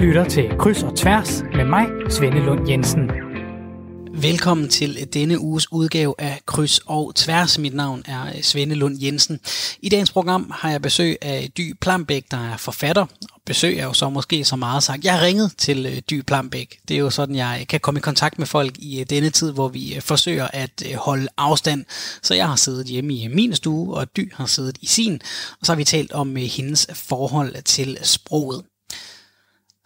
lytter til Kryds og Tværs med mig, Svende Lund Jensen. Velkommen til denne uges udgave af Kryds og Tværs. Mit navn er øh, Svende Lund Jensen. I dagens program har jeg besøg af Dy Plambæk, der er forfatter. Besøg er jo så måske så meget sagt. Jeg har ringet til øh, Dy Plambæk. Det er jo sådan, jeg øh, kan komme i kontakt med folk i denne tid, hvor vi forsøger at holde afstand. Så jeg har siddet hjemme i min stue, og Dy har siddet i sin. Og så har vi talt om hendes forhold til sproget.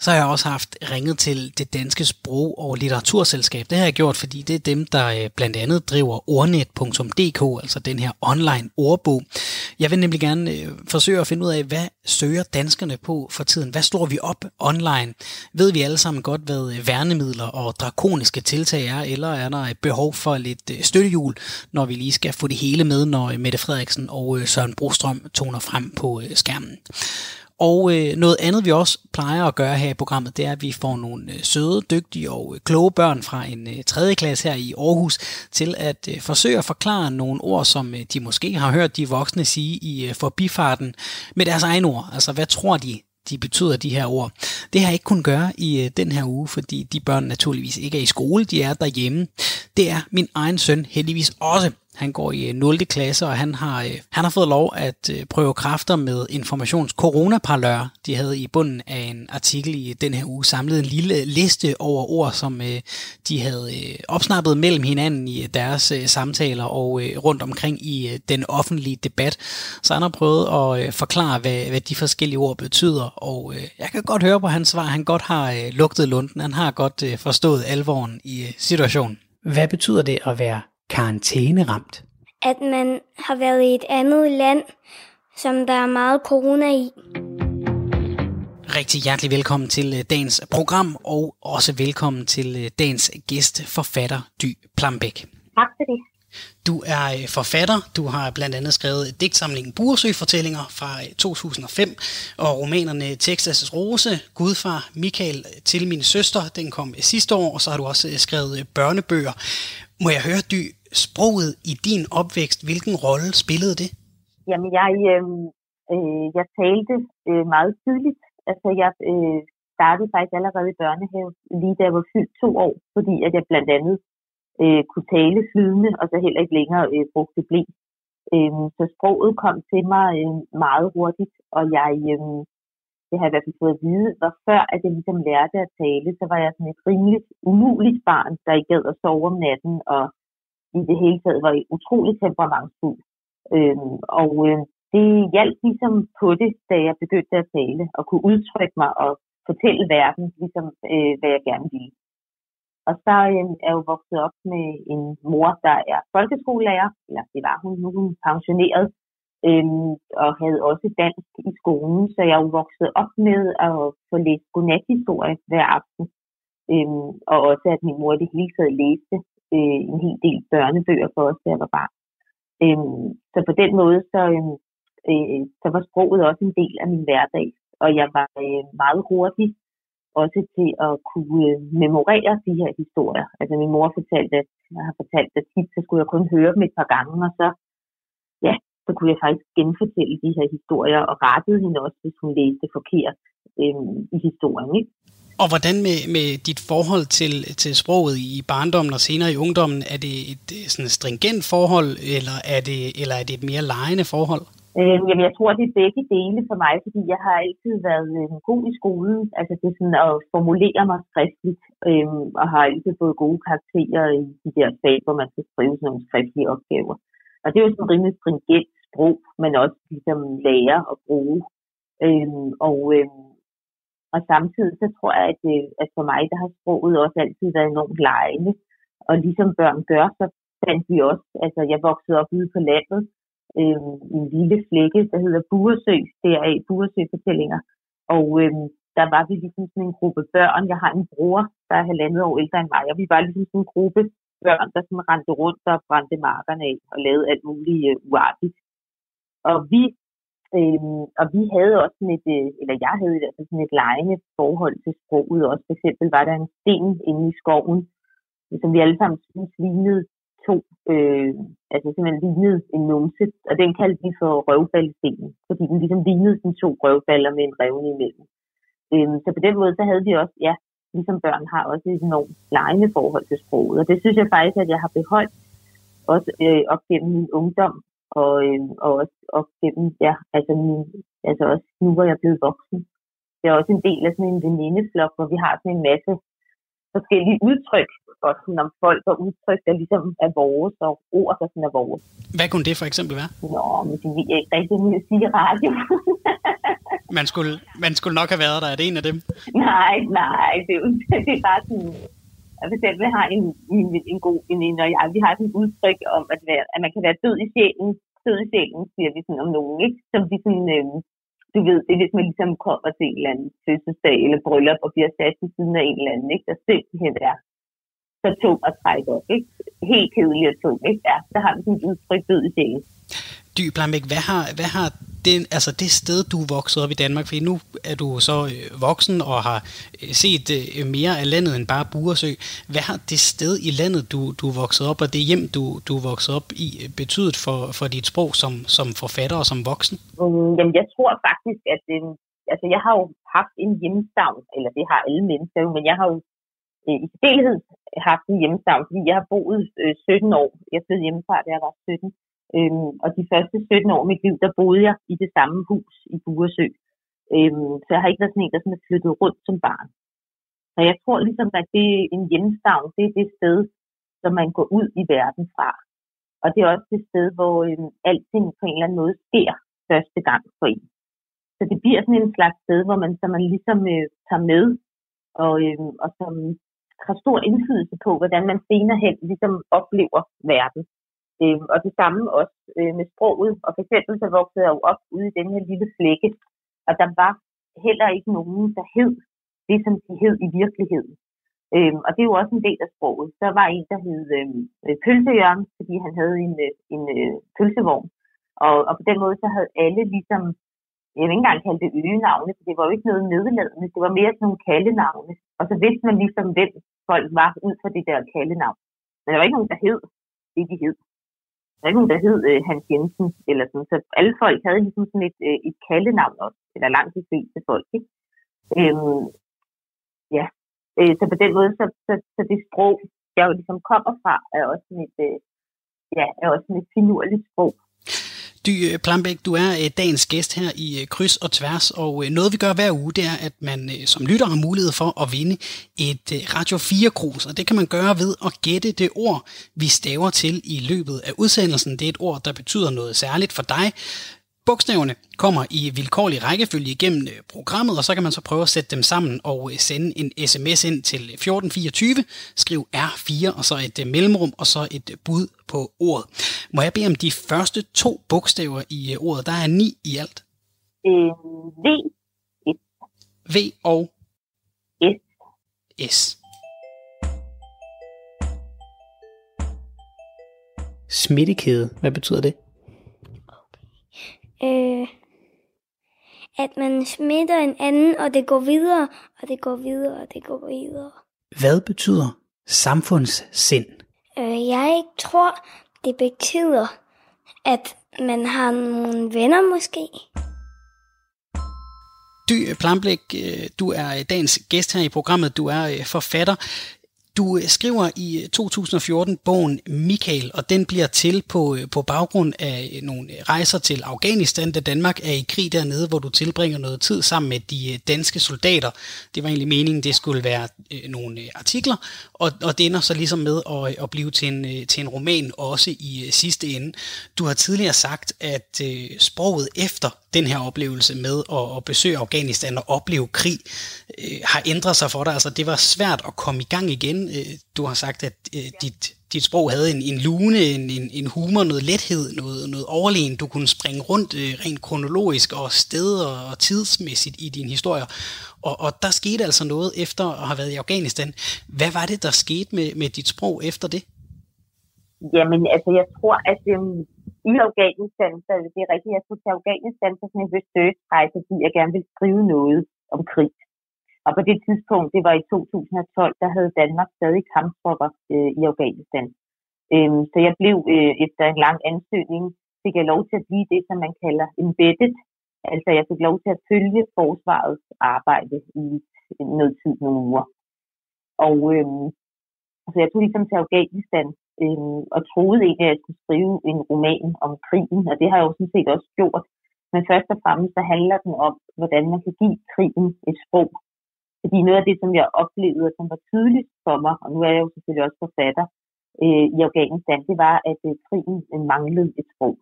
Så har jeg også haft ringet til det danske sprog- og litteraturselskab. Det har jeg gjort, fordi det er dem, der øh, blandt andet driver ordnet.dk, altså den her online ordbog. Jeg vil nemlig gerne øh, forsøge at finde ud af, hvad søger danskerne på for tiden? Hvad står vi op online? Ved vi alle sammen godt, hvad øh, værnemidler og drakoniske tiltag er, eller er der et behov for lidt støttehjul, når vi lige skal få det hele med, når Mette Frederiksen og Søren Brostrøm toner frem på skærmen? Og øh, noget andet, vi også plejer at gøre her i programmet, det er, at vi får nogle øh, søde, dygtige og øh, kloge børn fra en øh, 3. klasse her i Aarhus til at øh, forsøge at forklare nogle ord, som øh, de måske har hørt de voksne sige i øh, forbifarten med deres egne ord. Altså, hvad tror de, de betyder, de her ord. Det har jeg ikke kunnet gøre i øh, den her uge, fordi de børn naturligvis ikke er i skole, de er derhjemme. Det er min egen søn heldigvis også. Han går i øh, 0. Klasse, og han har, øh, han har fået lov at øh, prøve kræfter med informations coronaparlør. De havde i bunden af en artikel i den her uge samlet en lille liste over ord, som de havde opsnappet mellem hinanden i deres samtaler og rundt omkring i den offentlige debat. Så han har prøvet at forklare, hvad, hvad de forskellige ord betyder, og jeg kan godt høre på hans svar, han godt har lugtet lunden. Han har godt forstået alvoren i situationen. Hvad betyder det at være karantæneramt? At man har været i et andet land, som der er meget corona i. Rigtig hjertelig velkommen til øh, dagens program, og også velkommen til øh, dagens gæst, forfatter Dy Plambæk. Tak for det. Du er øh, forfatter. Du har blandt andet skrevet digtsamlingen Buresø-fortællinger fra øh, 2005, og romanerne Texas' Rose, Gudfar, Michael til min søster, den kom øh, sidste år, og så har du også skrevet børnebøger. Må jeg høre, Dy, sproget i din opvækst, hvilken rolle spillede det? Jamen, jeg, øh, øh, jeg talte øh, meget tidligt. Altså, jeg øh, startede faktisk allerede i børnehave, lige da jeg var fyldt to år, fordi at jeg blandt andet øh, kunne tale flydende, og så heller ikke længere øh, brugte blæ. Øh, så sproget kom til mig øh, meget hurtigt, og jeg, øh, det har jeg i hvert fald fået at vide, var før at jeg ligesom lærte at tale, så var jeg sådan et rimeligt umuligt barn, der ikke gad at sove om natten, og i det hele taget var utroligt temperamentsfuld. Øh, og øh, det hjalp ligesom på det, da jeg begyndte at tale, og kunne udtrykke mig og fortælle verden, ligesom øh, hvad jeg gerne ville. Og så øh, er jeg jo vokset op med en mor, der er folkeskolelærer, eller det var hun, nu hun pensioneret, øhm, og havde også dansk i skolen, så jeg er jo vokset op med at få læst godnathistorie hver aften. Øhm, og også at min mor det hele taget læste øh, en hel del børnebøger for os, da jeg var barn. Øhm, så på den måde, så, øhm, øh, så var sproget også en del af min hverdag, og jeg var øh, meget hurtig også til at kunne øh, memorere de her historier. Altså min mor fortalte, at jeg har fortalt, at tit så skulle jeg kun høre dem et par gange, og så, ja, så kunne jeg faktisk genfortælle de her historier, og rettede hende også, hvis hun læste forkert øh, i historien. Ikke? Og hvordan med, med dit forhold til, til sproget i barndommen og senere i ungdommen, er det et øh, sådan stringent forhold, eller er det, eller er det et mere lejende forhold? Øh, jamen, jeg tror, det er begge dele for mig, fordi jeg har altid været øh, god i skolen. Altså, det er sådan at formulere mig skriftligt, øh, og har altid fået gode karakterer i de der fag, hvor man skal skrive sådan nogle skriftlige opgaver. Og det er jo sådan rimelig stringent sprog, men også ligesom lære at bruge. Øh, og, øh, og samtidig så tror jeg, at, øh, at for mig, der har sproget også altid været enormt lejende. Og ligesom børn gør, så fandt vi også, altså jeg voksede op ude på landet, øh, en lille flække, der hedder Buresø, deraf Buresø-fortællinger. Og øh, der var vi ligesom sådan en gruppe børn. Jeg har en bror, der er halvandet år ældre end mig, og vi var ligesom sådan en gruppe børn, der sådan rendte rundt og brændte markerne af og lavede alt muligt øh, uartigt. Og vi, øh, og vi havde også sådan et, øh, eller jeg havde i hvert fald sådan et lejende forhold til sproget også. For eksempel var der en sten inde i skoven, som vi alle sammen synes lignede to, øh, altså simpelthen lignede en numse, og den kaldte vi for røvballestenen, fordi den ligesom lignede de to røvballer med en revne imellem. Øh, så på den måde, så havde vi også, ja, ligesom børn har også et enormt lejende forhold til sproget. Og det synes jeg faktisk, at jeg har beholdt også øh, op gennem min ungdom, og, øh, og også op gennem, ja, altså, min, altså også nu, hvor jeg er blevet voksen. Det er også en del af sådan en venindeflok, hvor vi har sådan en masse forskellige udtryk, og sådan om folk og udtryk, der ligesom er vores, og ord, der sådan er vores. Hvad kunne det for eksempel være? Nå, men det vil jeg ikke rigtig at sige radio. man, skulle, man skulle nok have været der. Er det en af dem? Nej, nej, det er, det er bare sådan... Jeg for eksempel har en, en, en god veninde, og jeg, vi har sådan et udtryk om, at, være, at man kan være død i sjælen. Død i sjælen, siger vi sådan om nogen, ikke? Som vi sådan, øh, du ved, det er hvis man ligesom kommer til en eller anden fødselsdag eller bryllup og bliver sat i siden af en eller anden, ikke? Der simpelthen er så tung at trække op, ikke? Helt kedelig og tung, ikke? Ja, så har vi sådan et udtryk død i sjælen. Dy Blambæk, hvad har, hvad har den, altså det sted, du vokset op i Danmark, fordi nu er du så øh, voksen og har øh, set øh, mere af landet end bare Buresø. Hvad har det sted i landet, du, du vokset op, og det hjem, du, du vokset op i, øh, betydet for, for dit sprog som, som forfatter og som voksen? Mm, jamen, jeg tror faktisk, at det, altså, jeg har jo haft en hjemstavn, eller det har alle mennesker men jeg har jo øh, Øh, i delhed haft en hjemstavn, fordi jeg har boet øh, 17 år. Jeg flyttede hjemmefra, da jeg var 17. Øhm, og de første 17 år af mit liv, der boede jeg i det samme hus i Buresø. Øhm, så jeg har ikke været sådan en, der sådan er flyttet rundt som barn. Så jeg tror ligesom, at det er en hjemstavn, det er det sted, som man går ud i verden fra. Og det er også det sted, hvor øhm, alting på en eller anden måde sker første gang for en. Så det bliver sådan en slags sted, hvor man, så man ligesom øh, tager med, og, øh, og som har stor indflydelse på, hvordan man senere hen ligesom oplever verden. Øh, og det samme også øh, med sproget. Og for eksempel så voksede jeg jo op ude i den her lille flække, og der var heller ikke nogen, der hed det, som de hed i virkeligheden. Øhm, og det er jo også en del af sproget. Der var en, der hed øhm, øh, Pølsejørn, fordi han havde en, øh, en øh, pølsevogn. Og, og på den måde så havde alle ligesom, jeg vil ikke engang kalde det øgenavne, for det var jo ikke noget nedladende, det var mere sådan nogle kaldenavne. Og så vidste man ligesom, hvem folk var ud fra det der kaldenavn. Men der var ikke nogen, der hed det, de hed. Der var ikke nogen, der hed øh, Hans Jensen, eller sådan. Så alle folk havde ligesom sådan et, øh, et kaldenavn også, eller langt de fleste folk, ikke? Øhm, ja, øh, så på den måde, så, så, så det sprog, jeg jo ligesom kommer fra, er også sådan et, øh, ja, er også sådan et finurligt sprog. Dy øh, Plambæk, du er øh, dagens gæst her i øh, Kryds og Tværs, og noget vi gør hver uge, det er, at man som lytter har mulighed for at vinde et Radio 4-krus, og det kan man gøre ved at gætte det ord, vi staver til i løbet af udsendelsen. Det er et ord, der betyder noget særligt for dig. Bogstaverne kommer i vilkårlig rækkefølge igennem øh, programmet, og så kan man så prøve at sætte dem sammen og øh, sende en sms ind til 1424, skriv R4 og så et øh, mellemrum og så et bud på ordet. Må jeg bede om de første to bogstaver i ordet? Der er ni i alt. Øh, v. V og S. S. Smittekæde, hvad betyder det? Øh, at man smitter en anden, og det går videre, og det går videre, og det går videre. Hvad betyder samfundssind? Øh, jeg tror, det betyder, at man har nogle venner måske. Dy Plamblæk, øh, du er dagens gæst her i programmet. Du er øh, forfatter. Du øh, skriver i øh, 2014 bogen Michael, og den bliver til på, øh, på baggrund af nogle rejser til Afghanistan, da Danmark er i krig dernede, hvor du tilbringer noget tid sammen med de danske soldater. Det var egentlig meningen, det skulle være nogle artikler, og, og det ender så ligesom med at, at blive til en, til en roman også i sidste ende. Du har tidligere sagt, at sproget efter den her oplevelse med at, at besøge Afghanistan og opleve krig har ændret sig for dig? Altså, det var svært at komme i gang igen. Øh, du har sagt, at øh, dit, dit sprog havde en, en lune, en, en, en humor, noget lethed, noget, noget overlegen. Du kunne springe rundt øh, rent kronologisk og steder og tidsmæssigt i dine historier. Og, og der skete altså noget efter at have været i Afghanistan. Hvad var det, der skete med, med dit sprog efter det? Jamen, altså, jeg tror, at øhm, i Afghanistan, så det er rigtigt, jeg skulle til Afghanistan på sådan en research-rejse, fordi jeg gerne ville skrive noget om krig. Og på det tidspunkt, det var i 2012, der havde Danmark stadig kamptropper øh, i Afghanistan. Øhm, så jeg blev øh, efter en lang ansøgning, fik jeg lov til at blive det, som man kalder embedded, Altså, jeg fik lov til at følge forsvarets arbejde i noget tid, nogle uger. Og øhm, altså, jeg tog ligesom til Afghanistan øhm, og troede egentlig, at jeg skulle skrive en roman om krigen, og det har jeg jo sådan set også gjort. Men først og fremmest så handler den om, hvordan man kan give krigen et sprog. Fordi noget af det, som jeg oplevede, som var tydeligt for mig, og nu er jeg jo selvfølgelig også forfatter øh, i Afghanistan, det var, at øh, krigen øh, manglede et sprog.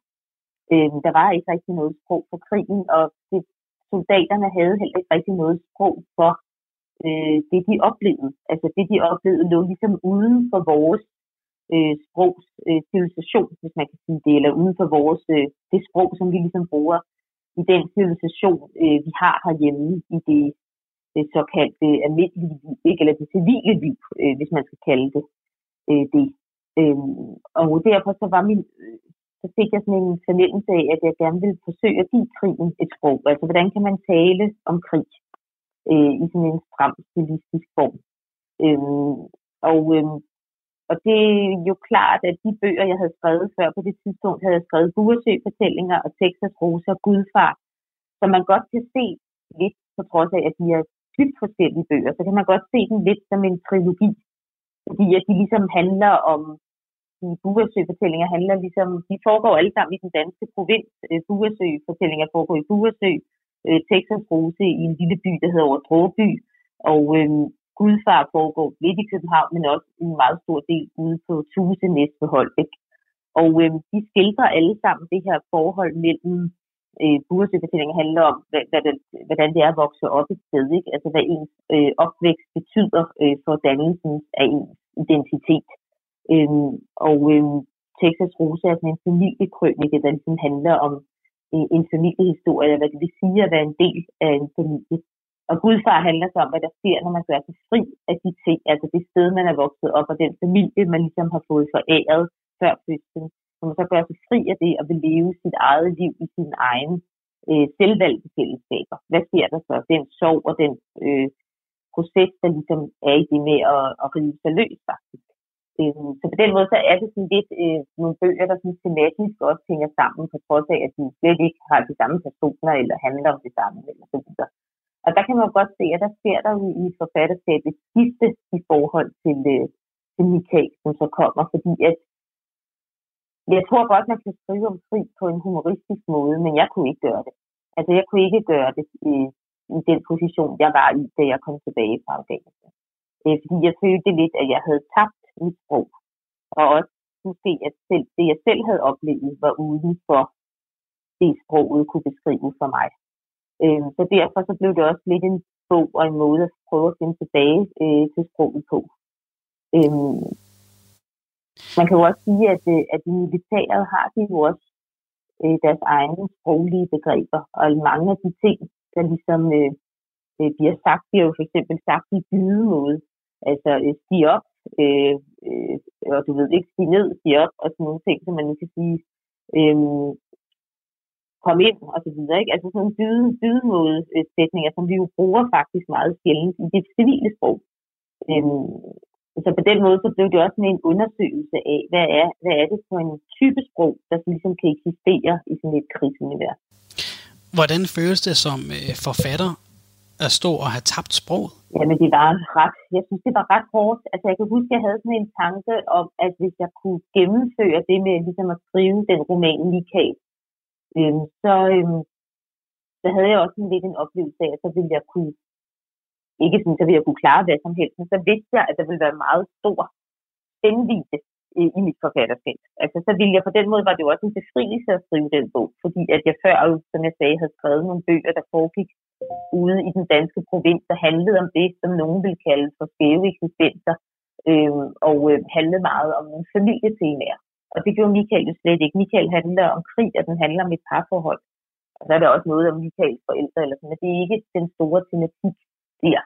Øh, der var ikke rigtig noget sprog for krigen, og det, soldaterne havde heller ikke rigtig noget sprog for øh, det, de oplevede. Altså det, de oplevede, lå ligesom uden for vores øh, sprogs øh, civilisation, hvis man kan sige det, eller uden for vores, øh, det sprog, som vi ligesom bruger i den civilisation, øh, vi har herhjemme i det, det såkaldte almindelige liv, ikke? eller det civile liv, øh, hvis man skal kalde det øh, det. Øh, og derfor så var min, øh, så fik jeg sådan en fornemmelse af, at jeg gerne ville forsøge at give krigen et sprog. Altså, hvordan kan man tale om krig øh, i sådan en stram stilistisk form? Øh, og, øh, og det er jo klart, at de bøger, jeg havde skrevet før på det tidspunkt, havde jeg skrevet Buresø-fortællinger og Texas Rose og Gudfar, så man godt kan se lidt, på trods af, at de er vidt forskellige bøger, så kan man godt se dem lidt som en trilogi, fordi at de ligesom handler om de Buersø-fortællinger handler ligesom, de foregår alle sammen i den danske provins. Øh, Buersø-fortællinger foregår i Buersø, øh, Texas Rose i en lille by, der hedder Overdråby, og øh, Gudfar foregår lidt i København, men også en meget stor del ude på Tuse næste Holbæk. Og øh, de skildrer alle sammen det her forhold mellem øh, Buresø-fortællinger handler om, hvad, hvad det, hvordan det er at vokse op et sted, ikke? altså hvad ens øh, opvækst betyder øh, for dannelsen af ens identitet. Øhm, og øhm, Texas Rosa er sådan en familiekrønike, der ligesom handler om øh, en familiehistorie, eller hvad det vil sige at være en del af en familie. Og Gudfar handler så om, hvad der sker, når man gør sig fri af de ting, altså det sted, man er vokset op, og den familie, man ligesom har fået foræret før fødslen som så gør sig fri af det og vil leve sit eget liv i sin egen øh, selvvalgte fællesskaber. Hvad sker der så? Den sorg og den øh, proces, der ligesom er i det med at, at rive sig løs, faktisk. Øh, så på den måde så er det sådan lidt øh, nogle bøger, der sådan tematisk også hænger sammen, på trods af, at de slet ikke har de samme personer, eller handler om det samme, eller så videre. Og der kan man godt se, at der sker der jo i forfatterskabet skifte i forhold til, øh, til Michael, som så kommer, fordi at jeg tror godt, man kan skrive om krig på en humoristisk måde, men jeg kunne ikke gøre det. Altså, jeg kunne ikke gøre det i, i den position, jeg var i, da jeg kom tilbage fra Afghanistan. Øh, fordi jeg følte lidt, at jeg havde tabt mit sprog. Og også måske, at selv, det jeg selv havde oplevet, var uden for det sproget kunne beskrive for mig. Øh, så derfor så blev det også lidt en bog og en måde at prøve at finde tilbage øh, til sproget på. Øh, man kan jo også sige, at, øh, at de militæret har de jo også øh, deres egne sproglige begreber, og mange af de ting, der ligesom øh, øh bliver sagt, bliver jo for eksempel sagt i bydemåde. Altså, øh, stige op, øh, øh, og du ved ikke, stig ned, stig op, og sådan nogle ting, som man nu kan sige, øh, kom ind, og så videre, ikke? Altså sådan byde, bydemåde øh, sætninger, som vi jo bruger faktisk meget sjældent i det civile sprog. Øh, så på den måde, så blev det også en undersøgelse af, hvad er, hvad er det for en type sprog, der ligesom kan eksistere i sådan et krigsunivers. Hvordan føles det som øh, forfatter at stå og have tabt sproget? Jamen, det var ret, jeg synes, det var ret hårdt. Altså, jeg kan huske, at jeg havde sådan en tanke om, at hvis jeg kunne gennemføre det med ligesom at skrive den roman Michael, øhm, så, øhm, så havde jeg også en lidt en oplevelse af, at så ville jeg kunne, ikke sådan, så ville jeg kunne klare hvad som helst, men så vidste jeg, at der ville være meget stor spændvidde i, i mit forfatterskab. Altså, så ville jeg på den måde, var det jo også en befrielse at skrive den bog, fordi at jeg før, som jeg sagde, havde skrevet nogle bøger, der foregik ude i den danske provins, der handlede om det, som nogen ville kalde for skæve eksistenser, øh, og øh, handlede meget om nogle familietemaer. Og det gjorde Michael jo slet ikke. Michael handler om krig, og den handler om et parforhold. Og så er der også noget om Michaels forældre, eller sådan, men det er ikke den store tematik der.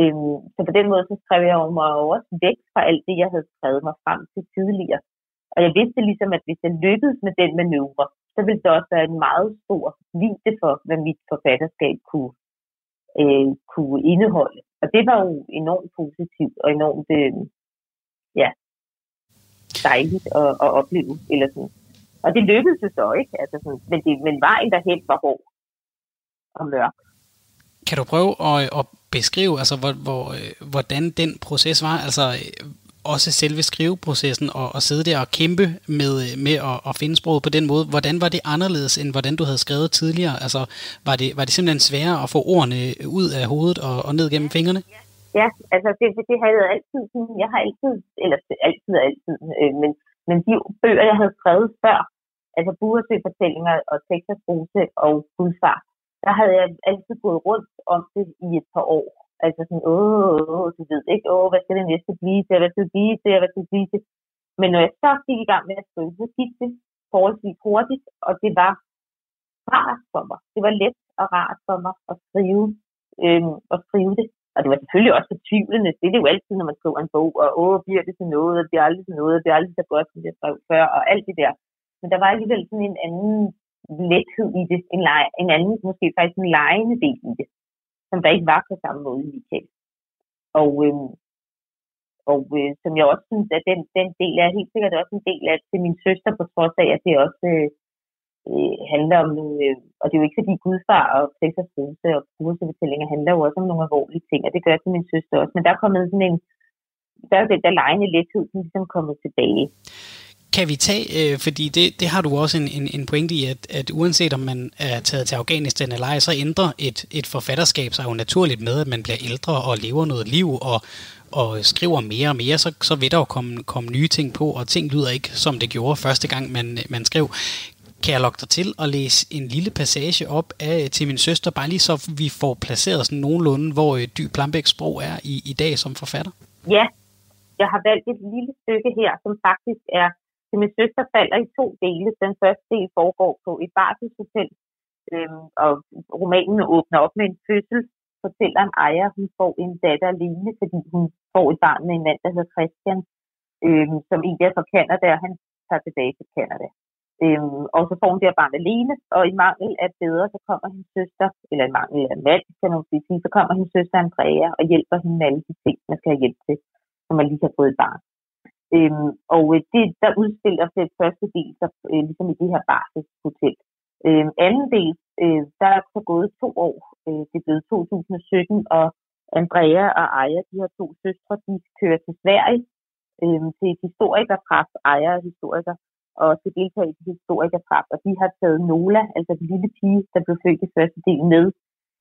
Øhm, så på den måde, så skrev jeg mig også væk fra alt det, jeg havde skrevet mig frem til tidligere. Og jeg vidste ligesom, at hvis jeg lykkedes med den manøvre, så ville det også være en meget stor vide for, hvad mit forfatterskab kunne, øh, kunne indeholde. Og det var jo enormt positivt og enormt øh, ja, dejligt at, at opleve. Eller sådan. Og det lykkedes så ikke, altså sådan, men, det, men vejen derhen var hård. og mørk. Kan du prøve at, at beskrive, altså, hvor, hvor, øh, hvordan den proces var? Altså, øh, også selve skriveprocessen og, og sidde der og kæmpe med, øh, med at, at finde sproget på den måde. Hvordan var det anderledes, end hvordan du havde skrevet tidligere? Altså, var det, var det simpelthen sværere at få ordene ud af hovedet og, og ned gennem fingrene? Ja, altså det, det har jeg altid, jeg har altid, eller altid og altid, øh, men, men de bøger, jeg havde skrevet før, altså Buresø-fortællinger og Texas Rose og Guldfart, der havde jeg altid gået rundt om det i et par år. Altså sådan, åh, åh, du ved ikke, åh, hvad skal det næste blive til, hvad skal det blive til, hvad skal det blive til. Men når jeg så gik i gang med at skrive, så gik det forholdsvis hurtigt, og det var rart for mig. Det var let og rart for mig at skrive, øhm, at skrive det. Og det var selvfølgelig også fortvivlende. Det er det jo altid, når man skriver en bog, og åh, bliver det til noget, og det bliver aldrig til noget, og det bliver aldrig så godt, som jeg skrev før, og alt det der. Men der var alligevel sådan en anden lethed i det, en, lege, en anden, måske faktisk en lejende del i det, som der ikke var på samme måde i Michael. Og, øh, og øh, som jeg også synes, at den, den del er helt sikkert også en del af til min søster, på trods af, at det også øh, øh handler om nogle, øh, og det er jo ikke fordi gudfar og sex og følelse og kursefortællinger handler jo også om nogle alvorlige ting, og det gør til min søster også. Men der er kommet sådan en, der er den der lejende lethed, som ligesom kommet tilbage. Kan vi tage, øh, fordi det, det har du også en, en, en pointe i, at, at uanset om man er taget til Afghanistan eller ej, så ændrer et, et forfatterskab sig jo naturligt med, at man bliver ældre og lever noget liv og, og skriver mere og mere, så, så vil der jo komme, komme nye ting på, og ting lyder ikke, som det gjorde første gang, man, man skrev. Kan jeg lokke dig til at læse en lille passage op af øh, til min søster, bare lige så vi får placeret sådan nogenlunde, hvor øh, Dy Plambæks sprog er i, i dag som forfatter? Ja, jeg har valgt et lille stykke her, som faktisk er til min søster falder i to dele. Den første del foregår på et barselshotel, øhm, og romanen åbner op med en fødsel. Fortælleren Ejer, hun får en datter alene, fordi hun får et barn med en mand, der hedder Christian, øhm, som egentlig er fra Canada, og han tager tilbage til Canada. Øhm, og så får hun det her barn alene, og i mangel af bedre, så kommer hendes søster, eller i mangel af mand, kan man sige, så kommer hendes søster Andrea og hjælper hende med alle de ting, man skal have hjælp til, når man lige har fået et barn. Øhm, og øh, det, der udstiller sig første del, så, øh, ligesom i det her barselshotel. Øhm, anden del, øh, der er så gået to år. Øh, det er blevet 2017, og Andrea og Aja, de her to søstre, de kører til Sverige øh, til et historikertræf, Aja og historiker, og til deltage i et historikertræf. Og de har taget Nola, altså den lille pige, der blev født i første del med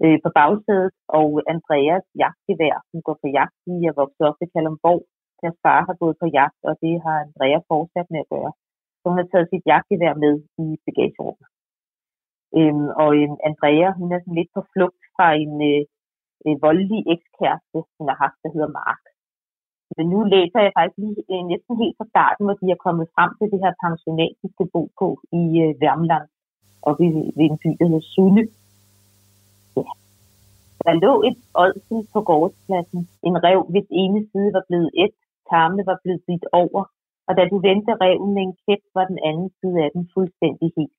øh, på bagsædet, og Andreas jagtgevær, som går på jagt. De er vokset op i Kalumborg, deres far har gået på jagt, og det har Andrea fortsat med at gøre. Så hun har taget sit jagtgevær med i bagagerummet. Øhm, og øhm, Andrea, hun er sådan lidt på flugt fra en øh, øh voldelig ekskæreste, hun har haft, der hedder Mark. Men nu læser jeg faktisk lige øh, næsten helt fra starten, hvor de er kommet frem til det her pensionatiske bo på i øh, Værmland, og ved, ved en by, der hedder Sunde. Ja. Der lå et ådsel på gårdspladsen, en rev, hvis ene side var blevet et, tarmene var blevet bidt over, og da du vendte reven med en kæft, var den anden side af den fuldstændig helt.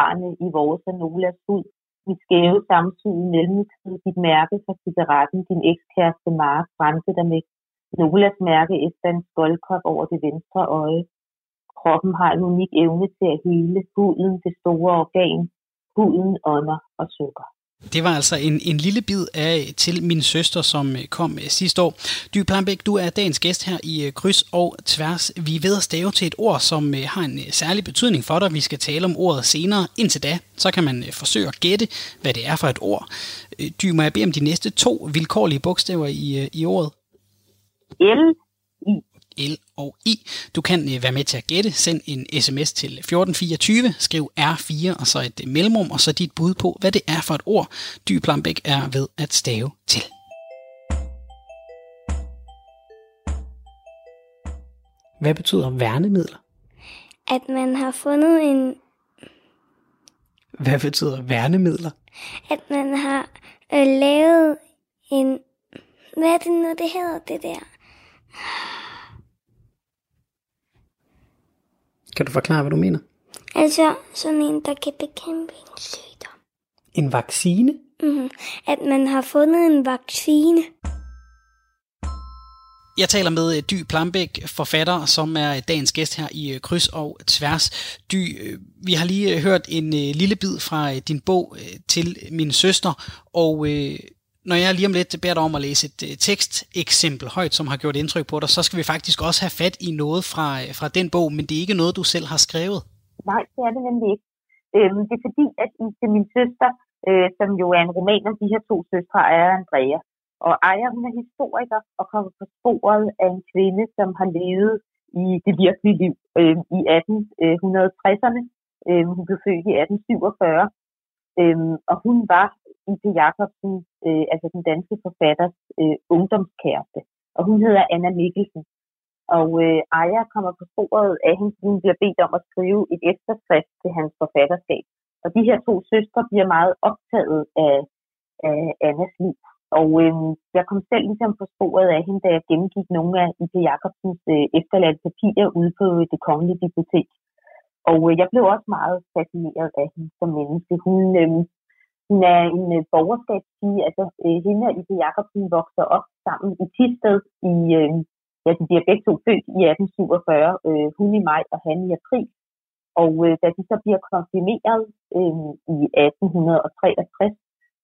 Arne i vores og Nolas hud, vi skæve samtidig mellemtid, dit mærke fra cigaretten, din ekskæreste Mark brændte der med Nolas mærke efter en skoldkop over det venstre øje. Kroppen har en unik evne til at hele huden, det store organ, huden, ånder og sukker. Det var altså en, en lille bid af til min søster, som øh, kom øh, sidste år. Dy Plambæk, du er dagens gæst her i øh, Kryds og Tværs. Vi er ved at stave til et ord, som har en særlig betydning for dig. Vi skal tale om ordet senere. Indtil da, så kan man forsøge at gætte, hvad det er for et ord. Dy, må jeg bede om de næste to vilkårlige bogstaver i, i ordet? L L og I. Du kan øh, være med til at gætte. Send en sms til 1424, skriv R4 og så et mellemrum, og så dit bud på, hvad det er for et ord, Dy Plambæk er ved at stave til. Hvad betyder værnemidler? At man har fundet en... Hvad betyder værnemidler? At man har øh, lavet en... Hvad er det nu, det hedder, det der? Kan du forklare, hvad du mener? Altså sådan en, der kan bekæmpe en sygdom. En vaccine? Mm-hmm. At man har fundet en vaccine. Jeg taler med øh, Dy Plambæk, forfatter, som er dagens gæst her i øh, Kryds og Tværs. Dy, øh, vi har lige hørt en lille bid fra din bog til min søster, og når jeg lige om lidt beder dig om at læse et øh, teksteksempel højt, som har gjort indtryk på dig, så skal vi faktisk også have fat i noget fra, øh, fra den bog, men det er ikke noget, du selv har skrevet. Nej, det er det nemlig ikke. Øhm, det er fordi, at i til min søster, øh, som jo er en roman om de her to søstre, er Andrea. Og Aya, hun er historiker og kommer på sporet af en kvinde, som har levet i det virkelige liv øhm, øh, i 1860'erne. Øh, hun blev født i 1847. Øh, og hun var I.P. Jacobsen, øh, altså den danske forfatters øh, ungdomskæreste. Og hun hedder Anna Mikkelsen. Og øh, Aya kommer på sporet af hende, hun bliver bedt om at skrive et efterskrift til hans forfatterskab. Og de her to søstre bliver meget optaget af, af Annas liv. Og øh, jeg kom selv ligesom på sporet af hende, da jeg gennemgik nogle af I.P. Jacobsens øh, efterladte papirer ude på øh, det kongelige bibliotek. Og øh, jeg blev også meget fascineret af hende som menneske. Hun, øh, hun er en øh, øh borgerskabspige, altså øh, hende og Ise Jacobsen vokser op sammen i Tisted i, øh, ja, de bliver begge to født i 1847, øh, hun i maj og han i april. Og øh, da de så bliver konfirmeret øh, i 1863,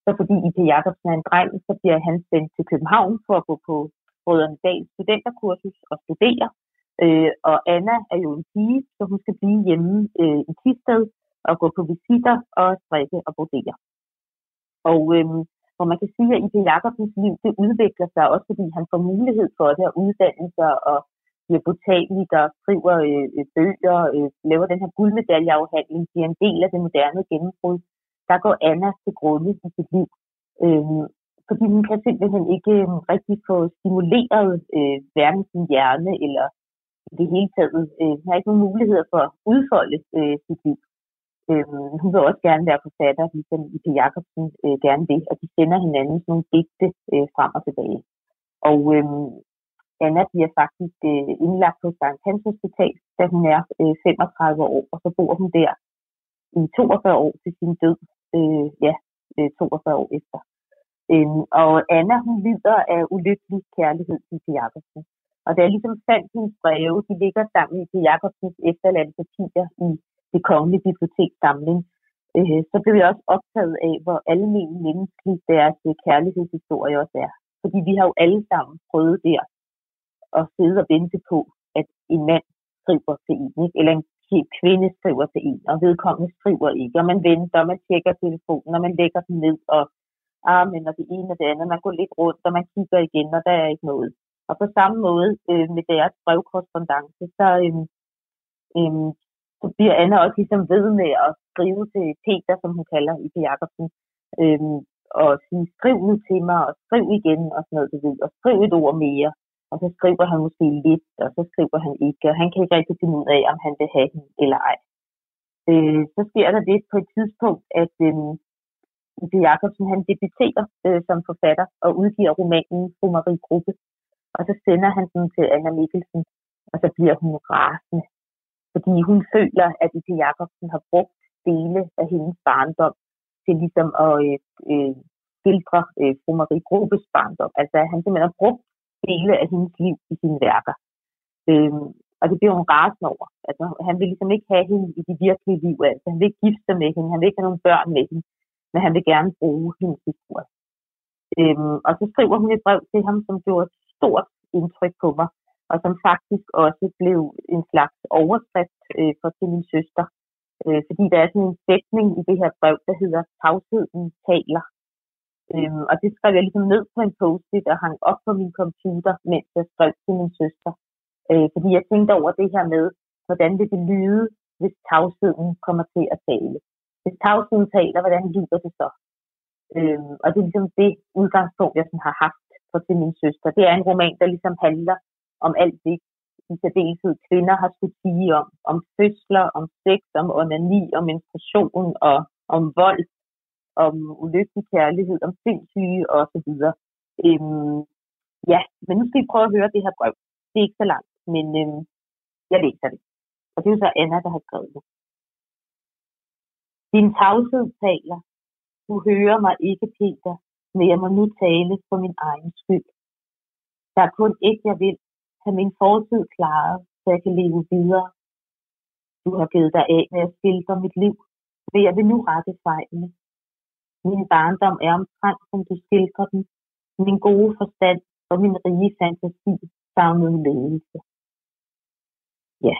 så fordi I.P. Jacobsen er en dreng, så bliver han sendt til København for at gå på Brødrene Dals studenterkursus og studere. Øh, og Anna er jo en pige, så hun skal blive hjemme øh, i Tisted og gå på visitter og strikke og brodere. Og øhm, hvor man kan sige, at I.P. Jacobsens liv, det udvikler sig også, fordi han får mulighed for det at uddanne sig og bliver botaniker, skriver øh, øh, bøger, øh, laver den her guldmedaljeafhandling, bliver en del af det moderne gennembrud der går Anna til grunde i sit liv. Øhm, fordi hun kan simpelthen ikke øh, rigtig få stimuleret øh, hverken sin hjerne eller i det hele taget. Øh, hun har ikke nogen muligheder for at udfolde øh, sit liv. Øhm, hun vil også gerne være forfatter, ligesom I.P. Jacobsen øh, gerne vil, og de sender hinanden sådan nogle digte øh, frem og tilbage. Og øh, Anna bliver faktisk øh, indlagt på Sankt Hans Hospital, da hun er øh, 35 år, og så bor hun der i 42 år til sin død øh, ja, øh, 42 år efter. Øhm, og Anna, hun lider af ulykkelig kærlighed til P. Jacobsen. Og da jeg ligesom fandt hendes breve, de ligger sammen i P. Jacobsens efterladte papirer i det kongelige bibliotekssamling, øh, så blev jeg også optaget af, hvor almen menneskelig deres kærlighedshistorie også er. Fordi vi har jo alle sammen prøvet der at sidde og vente på, at en mand skriver til en, ikke? eller en kvinde skriver til en, og vedkommende skriver ikke, og man venter, og man tjekker telefonen, og man lægger den ned, og ah, men og det ene og det andet, man går lidt rundt, og man kigger igen, og der er ikke noget. Og på samme måde øh, med deres brevkorrespondence, så, øh, øh, så bliver Anna også ligesom ved med at skrive til Peter, som hun kalder i Jacobsen, øhm, og sige, skriv nu til mig, og skriv igen, og sådan noget, du ved, og skriv et ord mere og så skriver han måske lidt, og så skriver han ikke, og han kan ikke rigtig finde ud af, om han vil have hende eller ej. Øh, så sker der det på et tidspunkt, at øhm, P. Jacobsen han debuterer øh, som forfatter og udgiver romanen Fru Marie Gruppe. Og så sender han den til Anna Mikkelsen, og så bliver hun rasende. Fordi hun føler, at P. Jacobsen har brugt dele af hendes barndom til ligesom at øh, øh, filtre øh, Fru Marie Gruppes barndom. Altså at han simpelthen har brugt dele af hendes liv i sine værker. Øh, og det bliver hun rasende over. Altså, han vil ligesom ikke have hende i det virkelige liv. Altså, han vil ikke gifte sig med hende, han vil ikke have nogen børn med hende, men han vil gerne bruge hendes historie. Øhm, og så skriver hun et brev til ham, som gjorde et stort indtryk på mig, og som faktisk også blev en slags overskrift øh, for til min søster. Øh, fordi der er sådan en sætning i det her brev, der hedder, tavsheden taler. Øhm, og det skrev jeg ligesom ned på en post-it og hang op på min computer, mens jeg skrev til min søster. Øh, fordi jeg tænkte over det her med, hvordan vil det lyde, hvis tavsheden kommer til at tale. Hvis tavsheden taler, hvordan lyder det så? Øhm, og det er ligesom det udgangspunkt, jeg sådan har haft for til min søster. Det er en roman, der ligesom handler om alt det, i særdeleshed kvinder har skulle sige om. Om fødsler, om sex, om onani, om menstruation og om vold om ulykkelig kærlighed, om sindssyge og så videre. Øhm, ja, men nu skal vi prøve at høre det her brev. Det er ikke så langt, men øhm, jeg læser det. Og det er jo så Anna, der har skrevet det. Din tavshed taler. Du hører mig ikke, Peter, men jeg må nu tale for min egen skyld. Der er kun et, jeg vil, have min fortid klaret, så jeg kan leve videre. Du har givet dig af med at skildre mit liv, men jeg vil nu rette fejlene. Min barndom er omtrent, som du skildrer den. Min gode forstand og min rige fantasi savnede ledelse. Ja.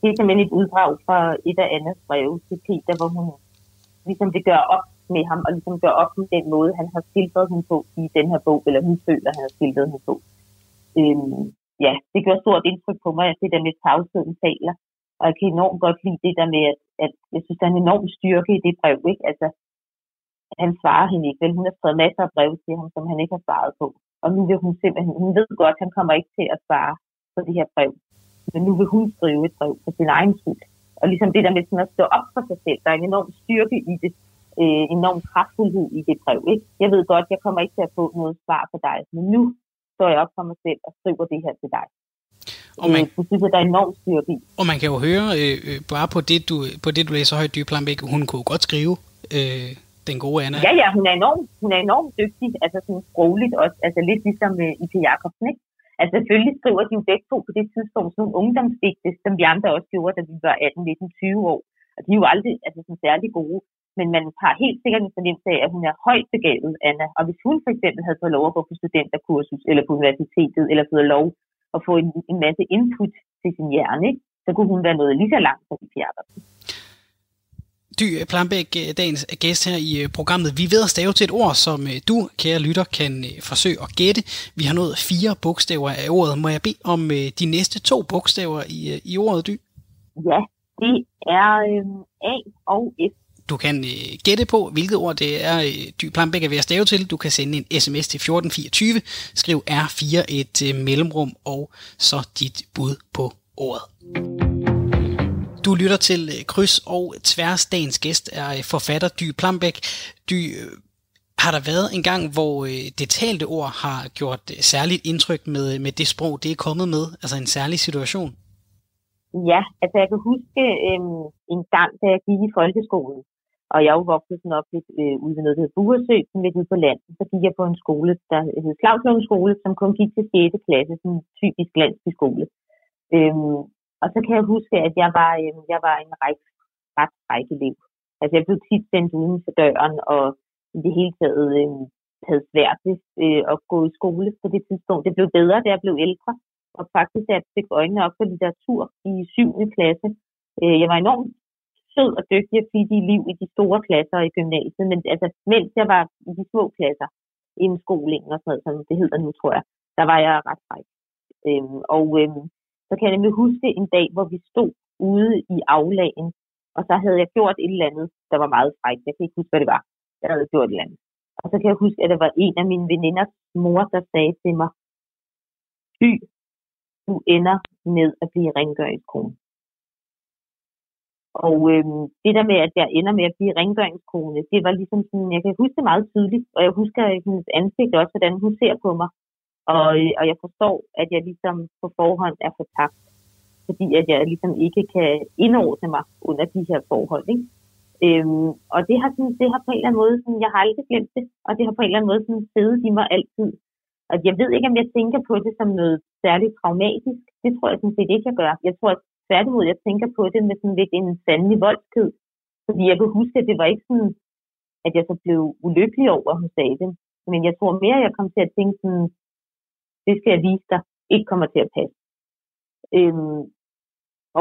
Det er simpelthen et uddrag fra et af Annas breve til Peter, hvor hun ligesom det gør op med ham, og ligesom gør op med den måde, han har skildret hende på i den her bog, eller hun føler, han har skildret hende på. Øhm, ja, det gør stort indtryk på mig, at det der med tavsheden taler. Og jeg kan enormt godt lide det der med, at, at jeg synes, der er en enorm styrke i det brev. Ikke? Altså, han svarer hende ikke. Vel, hun har skrevet masser af brev til ham, som han ikke har svaret på. Og nu vil hun simpelthen, hun ved godt, at han kommer ikke til at svare på det her brev. Men nu vil hun skrive et brev for sin egen skyld. Og ligesom det der med sådan at stå op for sig selv, der er en enorm styrke i det, øh, enorm kraftfuldhed i det brev. Ikke? Jeg ved godt, jeg kommer ikke til at få noget svar på dig, men nu står jeg op for mig selv og skriver det her til dig. Og man, øh, synes, at der er enormt styrke i. Og man kan jo høre, øh, øh, bare på det, du, på det, du læser højt, Dyrplanbæk, hun kunne godt skrive øh, den gode Anna. Ja, ja, hun er enormt, hun er enormt dygtig, altså sådan sprogligt også, altså lidt ligesom øh, I.P. Jacobsen, ikke? Altså selvfølgelig skriver de jo begge to på det tidspunkt sådan nogle ungdomsdigte, som vi andre også gjorde, da vi var 18, 19, 20 år. Og de er jo aldrig altså, sådan særlig gode. Men man har helt sikkert en fornemmelse af, at hun er højt begavet, Anna. Og hvis hun for eksempel havde fået lov at gå på studenterkursus, eller på universitetet, eller fået lov at få en, en masse input til sin hjerne, ikke? så kunne hun være noget lige så langt som i Jacobsen. Dy Plambæk, dagens gæst her i øh, programmet. Vi ved at stave til et ord, som øh, du, kære lytter, kan øh, forsøge at gætte. Vi har nået fire bogstaver af ordet. Må jeg bede om de næste to bogstaver i, i ordet, Dy? Ja, det er øh, A og F. Du kan øh, gætte på, hvilket ord det er, øh, Dy Plambæk er ved at stave til. Du kan sende en sms til 1424, skriv R4 et øh, mellemrum, og så dit bud på ordet. Du lytter til øh, Kryds og Tværs. Dagens gæst er øh, forfatter Dy Plambæk. Dy, øh, har der været en gang, hvor øh, det talte ord har gjort øh, særligt indtryk med, øh, med det sprog, det er kommet med? Altså en særlig situation? Ja, altså jeg kan huske øhm, en gang, da jeg gik i folkeskolen, og jeg er jo vokset sådan op lidt øh, ude ved noget, der hedder Buresø, lidt ude på landet. Så gik jeg på en skole, der hed Slavslund skole, som kun gik til 6. klasse, sådan en typisk landsbyskole. Øhm, og så kan jeg huske, at jeg var, øh, jeg var en ret, ret fræk elev. Altså jeg blev tit sendt uden for døren, og i det hele taget øh, havde svært ved øh, at gå i skole på det tidspunkt. Det blev bedre, da jeg blev ældre. Og faktisk, at jeg fik øjnene op for litteratur i 7. klasse. Øh, jeg var enormt sød og dygtig og fik i liv i de store klasser i gymnasiet, men altså, mens jeg var i de små klasser, inden skolingen og sådan noget, som det hedder nu, tror jeg, der var jeg ret fræk. Øhm, og øhm, så kan jeg nemlig huske en dag, hvor vi stod ude i aflagen, og så havde jeg gjort et eller andet, der var meget frækt. Jeg kan ikke huske, hvad det var. Jeg havde gjort et eller andet. Og så kan jeg huske, at der var en af mine veninders mor, der sagde til mig, Fy, du ender med at blive rengøringskone. Og øh, det der med, at jeg ender med at blive rengøringskone, det var ligesom sådan, jeg kan huske det meget tydeligt, og jeg husker øh, hendes ansigt også, hvordan hun ser på mig. Og, øh, og jeg forstår, at jeg ligesom på forhånd er fortabt, fordi at jeg ligesom ikke kan indordne mig under de her forhold. Ikke? Øhm, og det har, sådan, det har på en eller anden måde, sådan, jeg har aldrig glemt det, og det har på en eller anden måde sådan, siddet i mig altid. Og jeg ved ikke, om jeg tænker på det som noget særligt traumatisk. Det tror jeg sådan set ikke, jeg gør. Jeg tror tværtimod, jeg tænker på det med sådan lidt en sandelig voldsked. Fordi jeg kan huske, at det var ikke sådan, at jeg så blev ulykkelig over, at hun sagde det. Men jeg tror mere, at jeg kom til at tænke sådan, det skal jeg vise dig, ikke kommer til at passe. Øhm,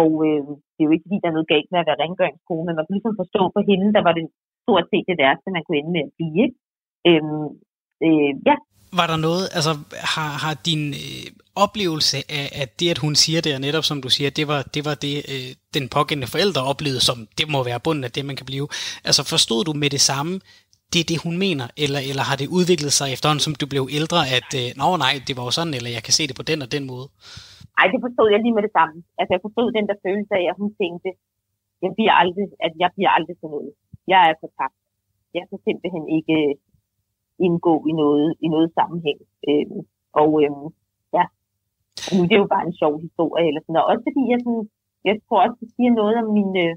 og øh, det er jo ikke fordi, der er noget galt med at være rengøringskone, men man kunne ligesom forstå på hende, der var det stort set det værste, man kunne ende med at blive. Ikke? Øhm, øh, ja, var der noget, altså har, har din øh, oplevelse af, at det, at hun siger det, og netop som du siger, det var det, var det øh, den pågældende forældre oplevede, som det må være bunden af det, man kan blive. Altså forstod du med det samme, det er det, hun mener, eller, eller har det udviklet sig efterhånden, som du blev ældre, at øh, nå nej, det var jo sådan, eller jeg kan se det på den og den måde? Nej, det forstod jeg lige med det samme. Altså jeg forstod den der følelse af, at hun tænkte, jeg bliver aldrig, at jeg bliver aldrig sådan noget. Jeg er for tabt. Jeg kan simpelthen ikke indgå i noget, i noget sammenhæng. Øh, og øh, ja, nu det er jo bare en sjov historie. Eller sådan. Og også fordi jeg, sådan, jeg tror også, det siger noget om min, øh,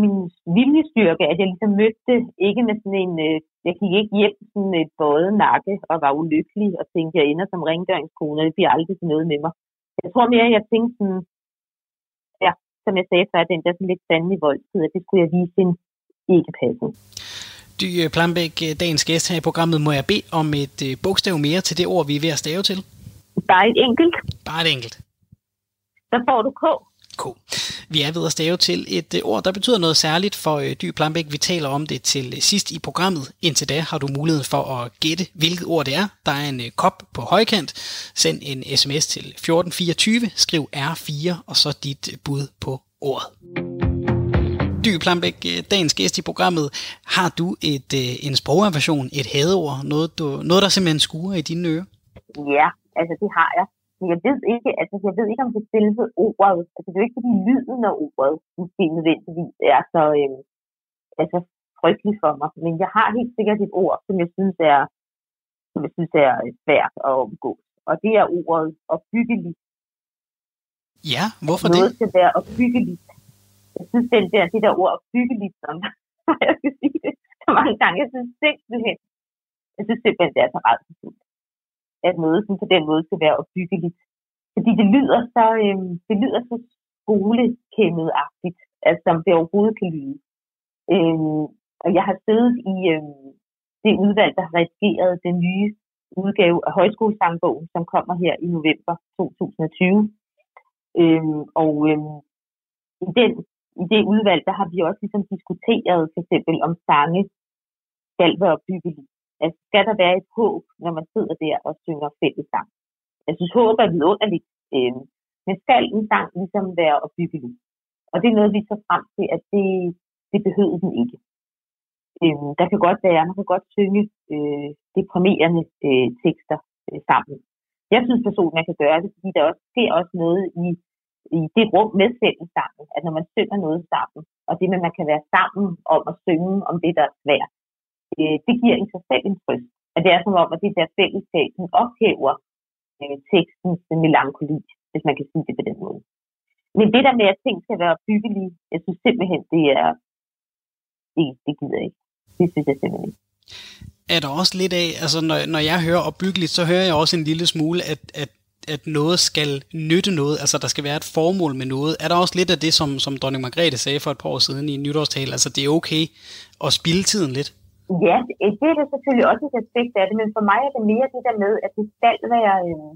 min viljestyrke, at jeg ligesom mødte ikke med sådan en øh, jeg gik ikke hjem sådan med både nakke og var ulykkelig og tænkte, jeg ender som rengøringskone, og det bliver aldrig til noget med mig. Jeg tror mere, jeg tænkte sådan, ja, som jeg sagde før, den der sådan lidt sandelig voldtid, at det skulle jeg vise en ikke passe. Dy Plambæk, dagens gæst her i programmet, må jeg bede om et øh, bogstav mere til det ord, vi er ved at stave til? Bare et enkelt. Bare et enkelt. Så får du K. K. Vi er ved at stave til et øh, ord, der betyder noget særligt for øh, Dy Plambæk. Vi taler om det til øh, sidst i programmet. Indtil da har du mulighed for at gætte, hvilket ord det er. Der er en øh, kop på højkant. Send en sms til 1424, skriv R4 og så dit øh, bud på ordet. Dy Plambæk, øh, dagens gæst i programmet. Har du et, øh, en sprogaversion, et hadeord, noget, du, noget der simpelthen skuer i dine ører? Ja, altså det har jeg. Men jeg ved ikke, altså jeg ved ikke, om det selve ordet, altså det er jo ikke fordi lyden af ordet måske nødvendigvis er så, øh, altså frygtelig for mig. Men jeg har helt sikkert et ord, som jeg synes er, som jeg synes er svært at omgå. Og det er ordet opbyggeligt. Ja, hvorfor Noget det? skal være opbyggeligt. Jeg synes, det der, det der ord opbyggeligt, som jeg skal sige det så mange gange, jeg synes simpelthen, jeg synes simpelthen, det er så rædselsfuldt at noget som på den måde skal være opbyggeligt. Fordi det lyder så, øh, det lyder så skolekæmmet-agtigt, altså som det overhovedet kan lyde. Øh, og jeg har siddet i øh, det udvalg, der har redigeret den nye udgave af Højskolesangbogen, som kommer her i november 2020. Øhm, og øhm, i, den, i det udvalg, der har vi også ligesom diskuteret for eksempel om sange skal være opbyggelige. Altså, skal der være et håb, når man sidder der og synger fællesang? Jeg synes, håb er vidunderligt, øh, men skal en sang ligesom være opbyggelig? Og det er noget, vi så frem til, at det, det behøver den ikke. Øh, der kan godt være, man kan godt synge øh, deprimerende øh, tekster øh, sammen. Jeg synes personligt, man kan gøre det, fordi der også sker også noget i, i det rum med fællessangen, at når man synger noget sammen, og det med, at man kan være sammen om at synge om det, der er svært, øh, det giver i sig selv en trøst. At det er som om, at det der fællesskab som ophæver øh, tekstens melankoli, hvis man kan sige det på den måde. Men det der med, at ting skal være byggelige, jeg synes simpelthen, det er, det, det gider jeg ikke. Det synes jeg simpelthen ikke. Er der også lidt af, altså når, når jeg hører opbyggeligt, så hører jeg også en lille smule, at, at, at noget skal nytte noget, altså der skal være et formål med noget. Er der også lidt af det, som, som dronning Margrethe sagde for et par år siden i en nytårstale, altså det er okay at spille tiden lidt? Ja, det er det selvfølgelig også et aspekt af det, men for mig er det mere det der med, at det skal være, øh,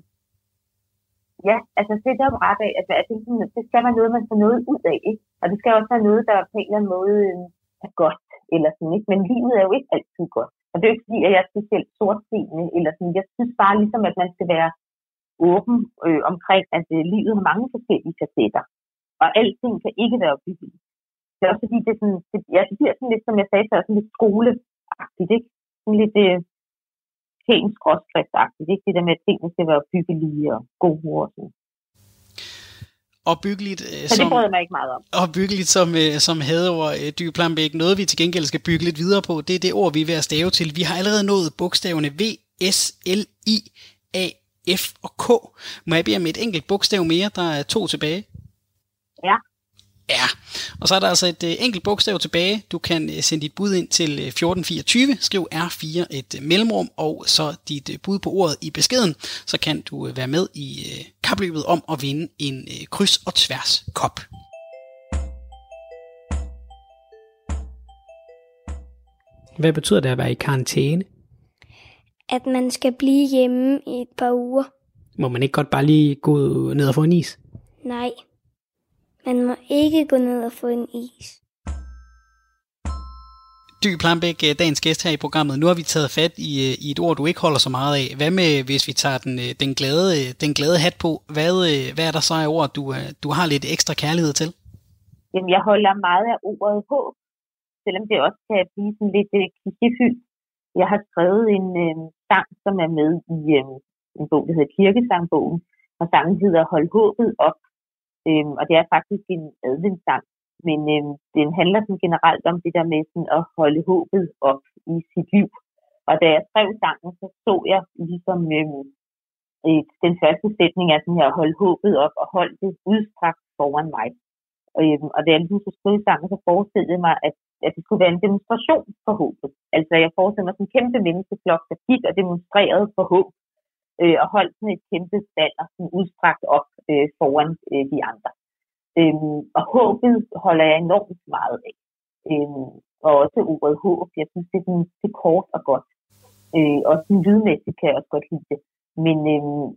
ja, altså det der ret af, at, at det, det skal være noget, man får noget ud af, ikke? og det skal også være noget, der på en eller anden måde øh, er godt, eller sådan, ikke? men livet er jo ikke altid godt. Og det er jo ikke fordi, at jeg er specielt sortseende, eller sådan, jeg synes bare ligesom, at man skal være åben øh, omkring, at øh, livet har mange forskellige facetter, og alting kan ikke være opbyggeligt. Det er også fordi, det, er sådan, det, ja, det bliver sådan lidt, som jeg sagde før, sådan lidt skoleagtigt, ikke? Sådan lidt øh, helt skråskriftagtigt, ikke? Det der med, at tingene skal være byggelige og gode og sådan. Opbyggeligt, øh, det som, jeg mig ikke meget om. opbyggeligt som, øh, som hadeord øh, Dy Plambæk. Noget vi til gengæld skal bygge lidt videre på, det er det ord, vi er ved at stave til. Vi har allerede nået bogstaverne V, S, L, I, A, F og K. Må jeg bede om et enkelt bogstav mere? Der er to tilbage. Ja. Ja, og så er der altså et øh, enkelt bogstav tilbage. Du kan øh, sende dit bud ind til øh, 1424, skriv R4 et øh, mellemrum, og så dit øh, bud på ordet i beskeden. Så kan du øh, være med i øh, kapløbet om at vinde en øh, kryds og tværs kop. Hvad betyder det at være i karantæne? At man skal blive hjemme i et par uger. Må man ikke godt bare lige gå ned og få en is? Nej. Man må ikke gå ned og få en is. Dy Plambæk, øh, dagens gæst her i programmet. Nu har vi taget fat i, øh, i et ord, du ikke holder så meget af. Hvad med, hvis vi tager den, øh, den, glade, den glade hat på? Hvad, hvad er der så af ord, du, du har lidt ekstra kærlighed til? Jamen, jeg holder meget af ordet håb, selvom det også kan blive sådan lidt øh, klichéfyldt. Jeg har skrevet en øh, sang, som er med i øh, en bog, der hedder Kirkesangbogen, og sangen hedder Hold håbet op. Øhm, og det er faktisk en adventssang, men øhm, den handler sådan generelt om det der med sådan at holde håbet op i sit liv. Og da jeg skrev sangen, så så jeg ligesom øhm, øh, den første sætning af sådan her, hold håbet op og hold det udstrakt foran mig. Og, øhm, og da jeg ligesom så skrev sangen, så forestillede jeg mig, at at det skulle være en demonstration for håbet. Altså jeg forestiller mig sådan en kæmpe menneskeflok, der gik og demonstrerede for håb, øh, og holdt sådan et kæmpe banner sådan udstrakt op øh, foran øh, de andre. Øhm, og håbet holder jeg enormt meget af. Øhm, og også ordet håb. Jeg synes, det er, sådan, det er kort og godt. Øh, og sådan lydmæssigt kan jeg også godt lide det. Men øhm,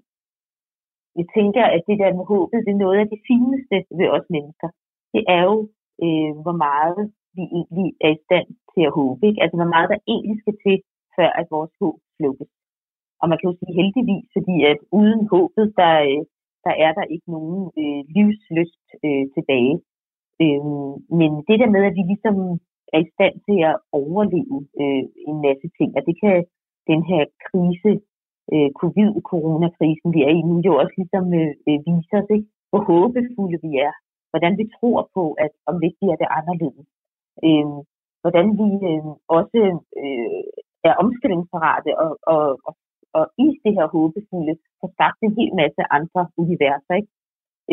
jeg tænker, at det der med håbet, det er noget af det fineste ved os mennesker. Det er jo, øh, hvor meget vi egentlig er i stand til at håbe. Ikke? Altså, hvor meget der egentlig skal til, før at vores håb slukkes. Og man kan jo sige heldigvis, fordi at uden håbet, der, øh, der er der ikke nogen øh, livslyst øh, tilbage. Øh, men det der med, at vi ligesom er i stand til at overleve øh, en masse ting, og det kan den her krise, øh, covid-coronakrisen, vi er i nu, jo også ligesom øh, øh, vise os, ikke? hvor håbefulde vi er. Hvordan vi tror på, at om lidt bliver det anderledes. Øh, hvordan vi øh, også øh, er omstillingsparate og, og, og, og i det her håbefulde har skabt en hel masse andre universer. Ikke?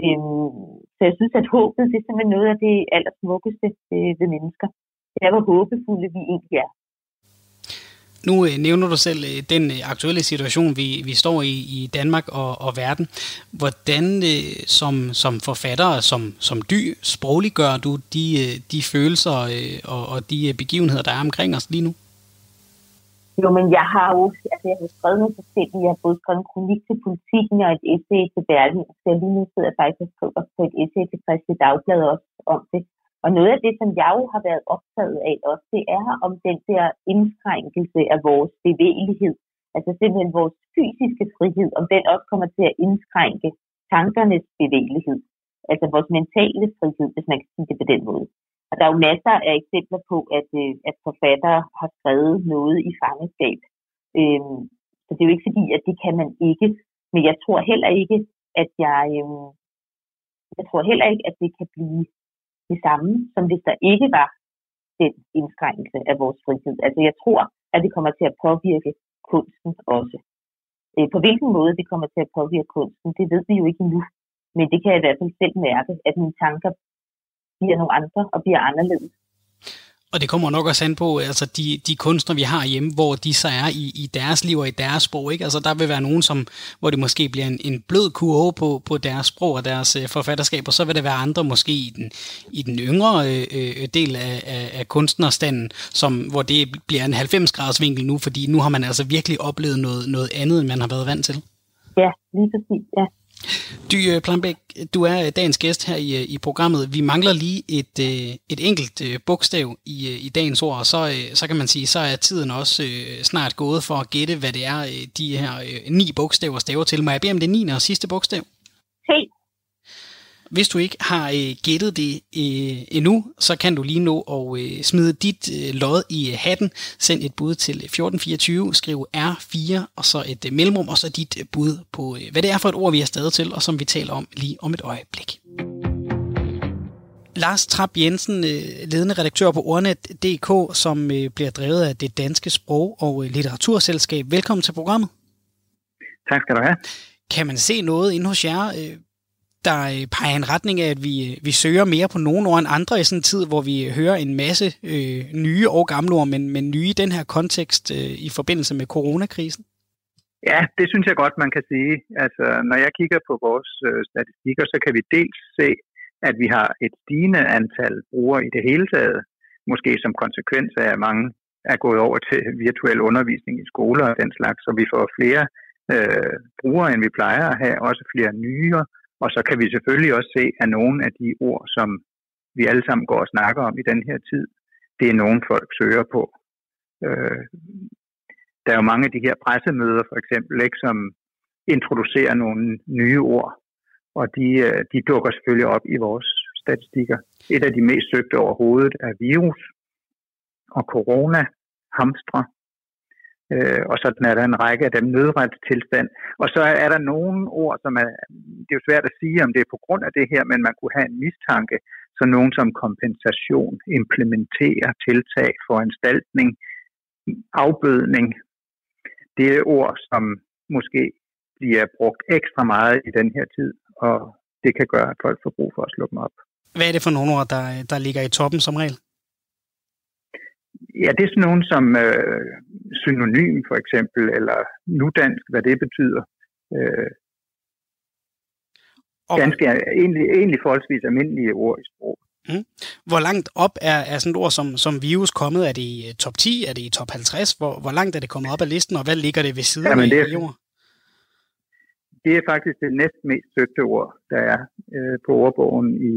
Øhm, så jeg synes, at håbet det er simpelthen noget af det allersmukkeste øh, ved mennesker. Det er, hvor håbefulde vi egentlig er. Nu øh, nævner du selv øh, den øh, aktuelle situation, vi, vi står i i Danmark og, og verden. Hvordan øh, som, som forfatter, som, som dy, sprogliggør du de, øh, de følelser øh, og, og de øh, begivenheder, der er omkring os lige nu? Jo, men jeg har jo altså jeg har skrevet nogle forskellige. Jeg har både skrevet en kronik til politikken og et essay til Berlin. Så jeg lige nu sidder jeg faktisk og skriver på et essay til Christi Dagblad også om det. Og noget af det, som jeg jo har været optaget af også, det er om den der indskrænkelse af vores bevægelighed. Altså simpelthen vores fysiske frihed, om den også kommer til at indskrænke tankernes bevægelighed. Altså vores mentale frihed, hvis man kan sige det på den måde. Og der er jo masser af eksempler på, at, øh, at forfattere har skrevet noget i fangeskab. Øhm, så det er jo ikke fordi, at det kan man ikke. Men jeg tror heller ikke, at jeg... Øhm, jeg tror heller ikke, at det kan blive de samme, som hvis der ikke var den indskrænkelse af vores frihed. Altså jeg tror, at det kommer til at påvirke kunsten også. Øh, på hvilken måde det kommer til at påvirke kunsten, det ved vi jo ikke endnu. Men det kan jeg i hvert fald selv mærke, at mine tanker bliver nogle andre og bliver anderledes. Og det kommer nok også an på, altså de, de kunstnere, vi har hjemme, hvor de så er i, i deres liv og i deres sprog. Ikke? Altså der vil være nogen, som, hvor det måske bliver en, en blød kurve på, på deres sprog og deres øh, forfatterskab, og så vil der være andre måske i den, i den yngre øh, øh del af, af, af kunstnerstanden, som, hvor det bliver en 90-graders vinkel nu, fordi nu har man altså virkelig oplevet noget, noget andet, end man har været vant til. Ja, lige præcis, ja. Dy øh, Planbæk, du er øh, dagens gæst her i, øh, i programmet. Vi mangler lige et, et enkelt bogstav i, i dagens ord, og så, så kan man sige, så er tiden også snart gået for at gætte, hvad det er, de her ni bogstaver staver til. Må jeg bede om det niende og sidste bogstav? T. Hvis du ikke har øh, gættet det øh, endnu, så kan du lige nå at øh, smide dit øh, lod i øh, hatten. Send et bud til 1424, skriv R4 og så et øh, mellemrum, og så dit øh, bud på, øh, hvad det er for et ord, vi er stadig til, og som vi taler om lige om et øjeblik. Lars Trap Jensen, øh, ledende redaktør på Ordnet.dk, som øh, bliver drevet af det danske sprog- og øh, litteraturselskab. Velkommen til programmet. Tak skal du have. Kan man se noget inde hos jer der øh, peger en retning af, at vi, øh, vi søger mere på nogle ord end andre i sådan en tid, hvor vi øh, hører en masse øh, nye og gamle ord, men, men nye i den her kontekst øh, i forbindelse med coronakrisen? Ja, det synes jeg godt, man kan sige. Altså, når jeg kigger på vores øh, statistikker, så kan vi dels se, at vi har et stigende antal brugere i det hele taget, måske som konsekvens af, at mange er gået over til virtuel undervisning i skoler og den slags, så vi får flere øh, brugere, end vi plejer at have, også flere nye og så kan vi selvfølgelig også se, at nogle af de ord, som vi alle sammen går og snakker om i den her tid, det er nogen folk søger på. Øh, der er jo mange af de her pressemøder, for eksempel, ikke, som introducerer nogle nye ord, og de, øh, de dukker selvfølgelig op i vores statistikker. Et af de mest søgte overhovedet er virus og corona, hamstre, Øh, og sådan er der en række af dem nødretstilstand. Og så er der nogle ord, som er, det er jo svært at sige, om det er på grund af det her, men man kunne have en mistanke, så nogen som kompensation, implementere, tiltag, foranstaltning, afbødning. Det er ord, som måske bliver brugt ekstra meget i den her tid, og det kan gøre, at folk får brug for at slå dem op. Hvad er det for nogle ord, der, der ligger i toppen som regel? Ja, det er sådan nogen som øh, synonym for eksempel, eller nudansk, hvad det betyder. Øh, og... Ganske egentlig, egentlig forholdsvis almindelige ord i sprog. Mm. Hvor langt op er, er sådan et ord som, som virus kommet? Er det i øh, top 10? Er det i top 50? Hvor, hvor langt er det kommet op af listen, og hvad ligger det ved siden Jamen, det er, i ord? Det er faktisk det næst mest søgte ord, der er øh, på ordbogen i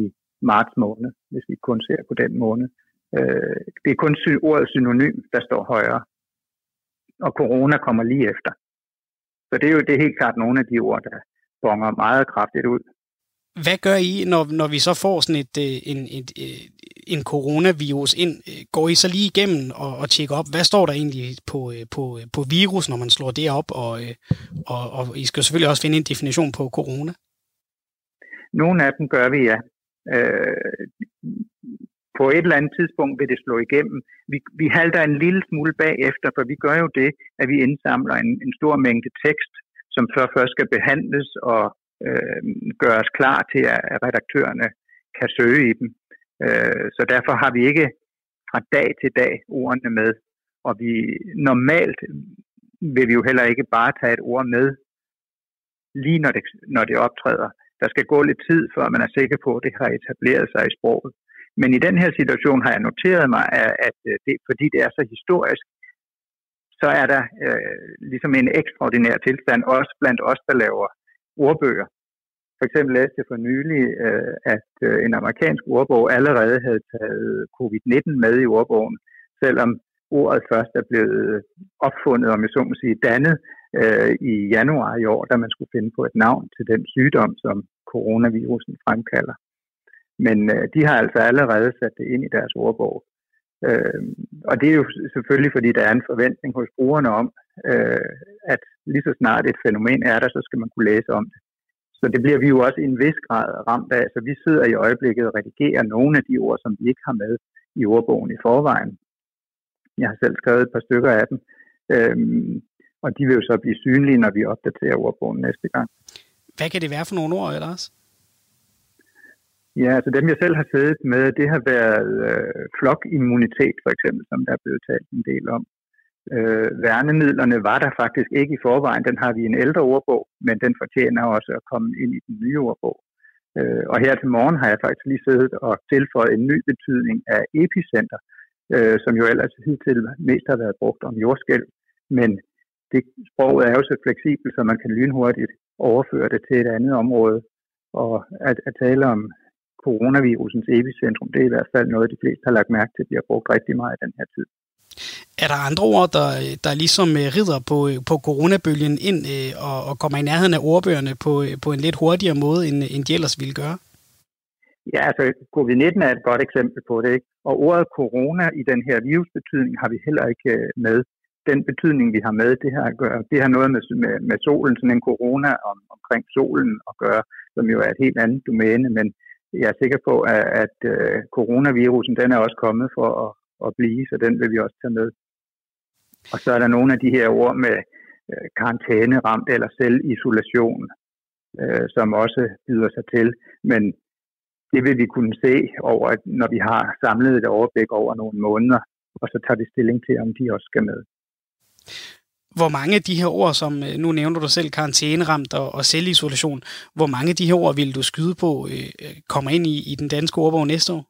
marts måned, hvis vi kun ser på den måned. Øh, det er kun sy- ordet synonym, der står højere. Og corona kommer lige efter. Så det er jo det er helt klart nogle af de ord, der bonger meget kraftigt ud. Hvad gør I, når, når vi så får sådan et, øh, en, et, øh, en coronavirus ind? Går I så lige igennem og, og tjekker op, hvad står der egentlig på, øh, på, på virus, når man slår det op? Og, og, og I skal selvfølgelig også finde en definition på corona. Nogle af dem gør vi, ja. Øh, på et eller andet tidspunkt vil det slå igennem. Vi, vi halter en lille smule bagefter, for vi gør jo det, at vi indsamler en, en stor mængde tekst, som før først skal behandles og øh, gøres klar til, at redaktørerne kan søge i dem. Øh, så derfor har vi ikke fra dag til dag ordene med. Og vi normalt vil vi jo heller ikke bare tage et ord med, lige når det, når det optræder. Der skal gå lidt tid, før man er sikker på, at det har etableret sig i sproget. Men i den her situation har jeg noteret mig, at øh, det, fordi det er så historisk, så er der øh, ligesom en ekstraordinær tilstand, også blandt os, der laver ordbøger. For eksempel læste jeg for nylig, øh, at øh, en amerikansk ordbog allerede havde taget covid-19 med i ordbogen, selvom ordet først er blevet opfundet, om jeg så må sige, dannet øh, i januar i år, da man skulle finde på et navn til den sygdom, som coronavirusen fremkalder. Men øh, de har altså allerede sat det ind i deres ordbog. Øh, og det er jo selvfølgelig, fordi der er en forventning hos brugerne om, øh, at lige så snart et fænomen er der, så skal man kunne læse om det. Så det bliver vi jo også i en vis grad ramt af. Så vi sidder i øjeblikket og redigerer nogle af de ord, som vi ikke har med i ordbogen i forvejen. Jeg har selv skrevet et par stykker af dem. Øhm, og de vil jo så blive synlige, når vi opdaterer ordbogen næste gang. Hvad kan det være for nogle ord ellers? Ja, altså dem jeg selv har siddet med, det har været øh, flokimmunitet for eksempel, som der er blevet talt en del om. Øh, værnemidlerne var der faktisk ikke i forvejen. Den har vi en ældre ordbog, men den fortjener også at komme ind i den nye ordbog. Øh, og her til morgen har jeg faktisk lige siddet og tilføjet en ny betydning af epicenter, øh, som jo ellers hidtil mest har været brugt om jordskæld. Men det sproget er jo så fleksibelt, så man kan lynhurtigt overføre det til et andet område. Og at, at tale om coronavirusens epicentrum, det er i hvert fald noget, de fleste har lagt mærke til, at har brugt rigtig meget i den her tid. Er der andre ord, der, der ligesom øh, rider på, øh, på coronabølgen ind øh, og, og kommer i nærheden af ordbøgerne på, på en lidt hurtigere måde, end, end de ellers ville gøre? Ja, altså covid-19 er et godt eksempel på det. Ikke? Og ordet corona i den her virusbetydning har vi heller ikke med. Den betydning, vi har med, det har, gøre, det har noget med, med, med solen, sådan en corona om, omkring solen at gøre, som jo er et helt andet domæne, men jeg er sikker på, at, at øh, coronavirusen den er også kommet for at, at blive, så den vil vi også tage med. Og så er der nogle af de her ord med øh, karantæne ramt eller selvisolation, øh, som også byder sig til. Men det vil vi kunne se over, når vi har samlet et overblik over nogle måneder, og så tager vi stilling til, om de også skal med. Hvor mange af de her ord, som øh, nu nævner du selv, karantæneramt og, og selvisolation, hvor mange af de her ord vil du skyde på, øh, øh, kommer ind i, i den danske ordbog næste år?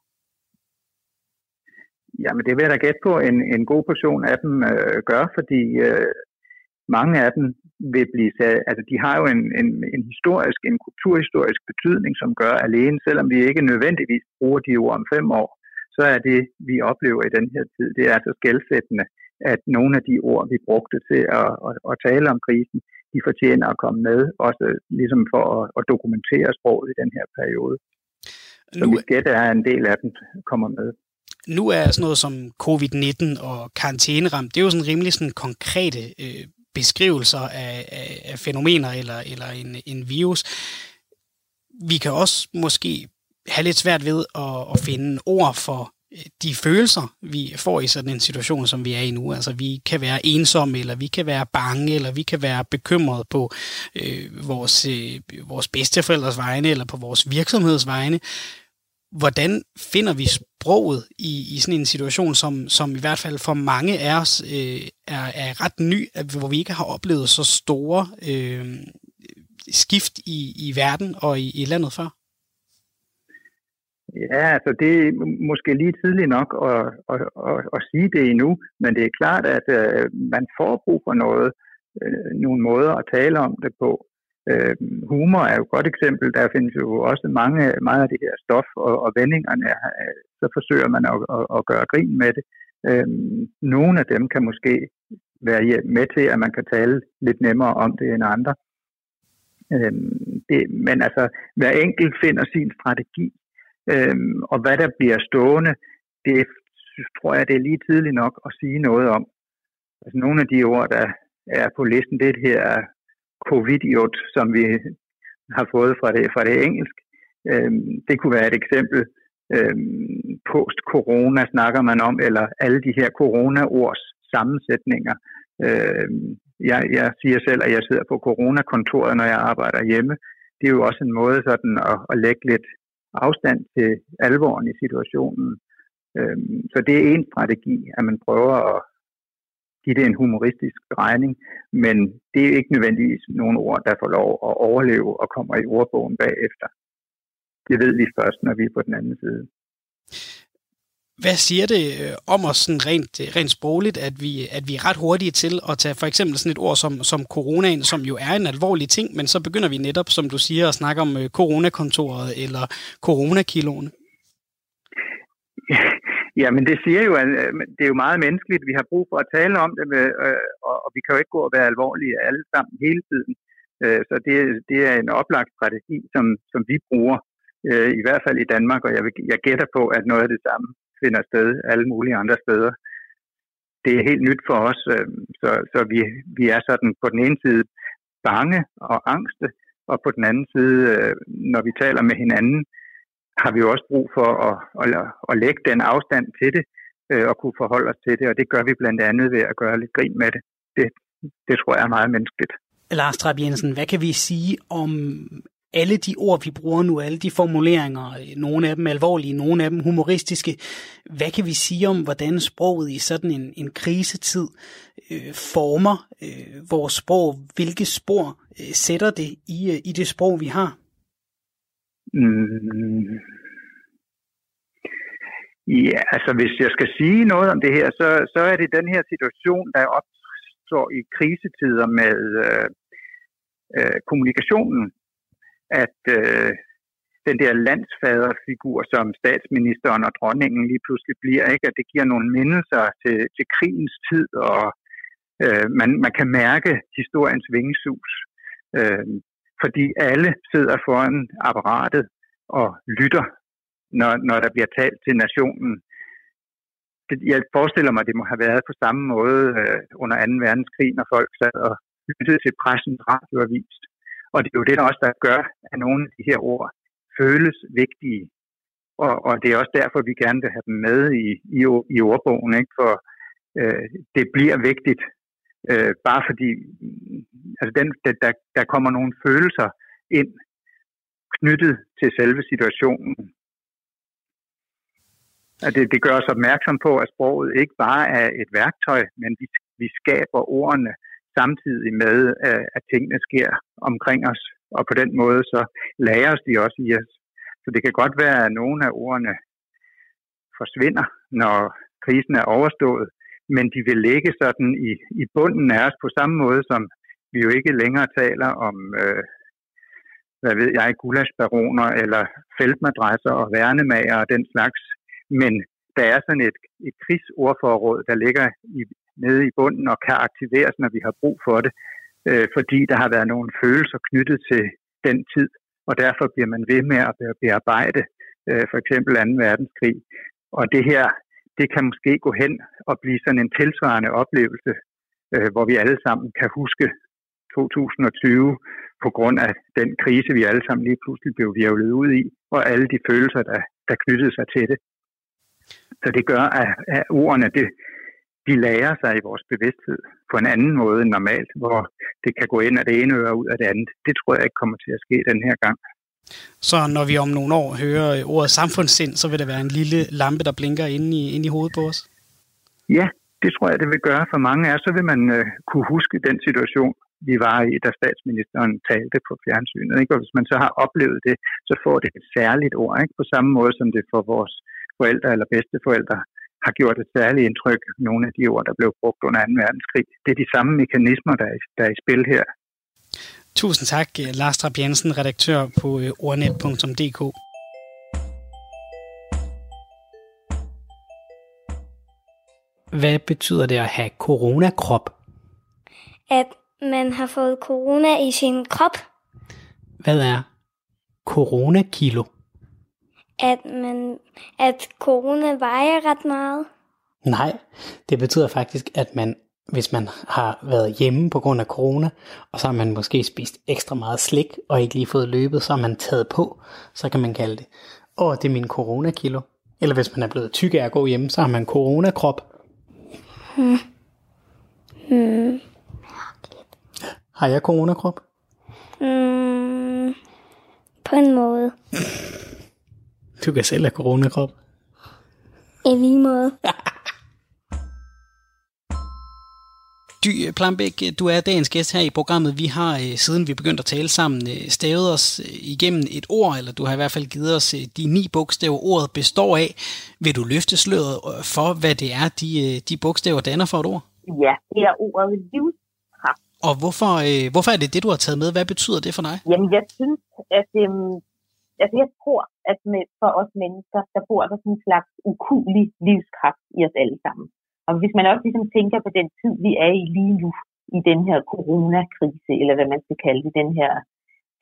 Jamen det vil jeg da gætte på, en, en god portion af dem øh, gør, fordi øh, mange af dem vil blive sat, altså de har jo en, en, en historisk, en kulturhistorisk betydning, som gør alene, selvom vi ikke nødvendigvis bruger de ord om fem år, så er det, vi oplever i den her tid, det er altså så skældsættende, at nogle af de ord, vi brugte til at, at, at tale om krisen, de fortjener at komme med, også ligesom for at, at dokumentere sproget i den her periode. Så nu... mit gæt er, at en del af dem kommer med nu er sådan noget som covid-19 og karantæneramt, det er jo sådan rimelig sådan konkrete øh, beskrivelser af, af, af fænomener eller, eller en, en virus. Vi kan også måske have lidt svært ved at, at finde ord for de følelser, vi får i sådan en situation, som vi er i nu. Altså, vi kan være ensomme, eller vi kan være bange, eller vi kan være bekymrede på øh, vores, øh, vores bedsteforældres vegne, eller på vores virksomheds vegne hvordan finder vi sproget i, i sådan en situation, som, som i hvert fald for mange af os øh, er, er ret ny, hvor vi ikke har oplevet så store øh, skift i, i verden og i, i landet før? Ja, altså det er måske lige tidligt nok at, at, at, at sige det endnu, men det er klart, at øh, man får brug for noget, øh, nogle måder at tale om det på. Øh, humor er jo et godt eksempel. Der findes jo også mange, meget af det her stof og, og vendingerne. Øh, så forsøger man at, at, at gøre grin med det. Øh, nogle af dem kan måske være med til, at man kan tale lidt nemmere om det end andre. Øh, det, men altså, hver enkelt finder sin strategi, øh, og hvad der bliver stående, det tror jeg, det er lige tidligt nok at sige noget om. Altså, nogle af de ord, der er på listen, det er det her covidiot, som vi har fået fra det, fra det engelsk. Øhm, det kunne være et eksempel. Øhm, Post-corona snakker man om, eller alle de her corona-ords sammensætninger. Øhm, jeg, jeg siger selv, at jeg sidder på coronakontoret, når jeg arbejder hjemme. Det er jo også en måde sådan at, at lægge lidt afstand til alvoren i situationen. Øhm, så det er en strategi, at man prøver at, give det en humoristisk regning, men det er ikke nødvendigvis nogle ord, der får lov at overleve og kommer i ordbogen bagefter. Det ved vi først, når vi er på den anden side. Hvad siger det øh, om os sådan rent, øh, rent sprogligt, at vi, at vi er ret hurtige til at tage for eksempel sådan et ord som, som coronaen, som jo er en alvorlig ting, men så begynder vi netop, som du siger, at snakke om øh, coronakontoret eller coronakiloen? Ja, men det siger jo, at det er jo meget menneskeligt. Vi har brug for at tale om det, med, og vi kan jo ikke gå og være alvorlige alle sammen hele tiden. Så det, det er en oplagt strategi, som, som vi bruger, i hvert fald i Danmark, og jeg, jeg gætter på, at noget af det samme finder sted alle mulige andre steder. Det er helt nyt for os, øh, så, så vi, vi er sådan på den ene side bange og angste, og på den anden side, øh, når vi taler med hinanden, har vi jo også brug for at, at, at lægge den afstand til det øh, og kunne forholde os til det, og det gør vi blandt andet ved at gøre lidt grin med det. Det, det tror jeg er meget menneskeligt. Lars Trapp Jensen, hvad kan vi sige om alle de ord, vi bruger nu, alle de formuleringer, nogle af dem alvorlige, nogle af dem humoristiske, hvad kan vi sige om, hvordan sproget i sådan en, en krisetid øh, former øh, vores sprog? Hvilke spor øh, sætter det i, øh, i det sprog, vi har? Mm. Ja, altså hvis jeg skal sige noget om det her, så, så er det den her situation, der opstår i krisetider med øh, øh, kommunikationen, at øh, den der landsfaderfigur, som statsministeren og dronningen lige pludselig bliver, ikke? at det giver nogle mindelser til, til krigens tid, og øh, man, man kan mærke historiens vingesus. Øh, fordi alle sidder foran apparatet og lytter, når, når der bliver talt til nationen. Det, jeg forestiller mig, at det må have været på samme måde øh, under 2. verdenskrig, når folk sad og lyttede til pressens radioavis. Og det er jo det, der også der gør, at nogle af de her ord føles vigtige. Og, og det er også derfor, vi gerne vil have dem med i, i, i ordbogen, ikke? for øh, det bliver vigtigt Øh, bare fordi altså den, der, der kommer nogle følelser ind knyttet til selve situationen. At det, det gør os opmærksom på, at sproget ikke bare er et værktøj, men vi, vi skaber ordene samtidig med, øh, at tingene sker omkring os. Og på den måde så læres de også i os. Så det kan godt være, at nogle af ordene forsvinder, når krisen er overstået, men de vil ligge sådan i, i bunden af os på samme måde, som vi jo ikke længere taler om, øh, hvad ved jeg, gulasbaroner eller feltmadresser og værnemager og den slags. Men der er sådan et, et krigsordforråd, der ligger i, nede i bunden og kan aktiveres, når vi har brug for det, øh, fordi der har været nogle følelser knyttet til den tid, og derfor bliver man ved med at bearbejde øh, for eksempel 2. verdenskrig. Og det her det kan måske gå hen og blive sådan en tilsvarende oplevelse, øh, hvor vi alle sammen kan huske 2020 på grund af den krise, vi alle sammen lige pludselig blev virvlet ud i, og alle de følelser, der, der knyttede sig til det. Så det gør, at, at ordene, det, de lærer sig i vores bevidsthed på en anden måde end normalt, hvor det kan gå ind af det ene øre ud af det andet. Det tror jeg ikke kommer til at ske den her gang. Så når vi om nogle år hører ordet samfundssind, så vil der være en lille lampe, der blinker inde i, inde i hovedet på os? Ja, det tror jeg, det vil gøre for mange af Så vil man øh, kunne huske den situation, vi var i, da statsministeren talte på fjernsynet. Ikke? Og hvis man så har oplevet det, så får det et særligt ord. Ikke? På samme måde som det for vores forældre eller bedsteforældre har gjort et særligt indtryk, nogle af de ord, der blev brugt under 2. verdenskrig. Det er de samme mekanismer, der er, der er i spil her. Tusind tak, Lars Trapp Jensen, redaktør på øh, ordnet.dk. Hvad betyder det at have coronakrop? At man har fået corona i sin krop. Hvad er coronakilo? At, man, at corona vejer ret meget. Nej, det betyder faktisk, at man, hvis man har været hjemme på grund af corona, og så har man måske spist ekstra meget slik, og ikke lige fået løbet, så har man taget på, så kan man kalde det, åh, det er min coronakilo. Eller hvis man er blevet tyk af at gå hjemme, så har man coronakrop. Hmm. Hmm. Har jeg coronakrop? Hmm. På en måde. Du kan selv have coronakrop. I lige måde. Dy Plambæk, du er dagens gæst her i programmet. Vi har, øh, siden vi begyndte at tale sammen, øh, stavet os øh, igennem et ord, eller du har i hvert fald givet os de ni bogstaver, ordet består af. Vil du løfte sløret for, hvad det er, de, de bogstaver danner for et ord? Ja, det er ordet livskraft. Og hvorfor, hvorfor er det det, du har taget med? Hvad betyder det for dig? Jamen, jeg synes, at øhm, altså, jeg tror, at med, for os mennesker, der bor der sådan en slags ukulig livskraft i os alle sammen. Og hvis man også ligesom tænker på den tid, vi er i lige nu, i den her coronakrise, eller hvad man skal kalde det, den her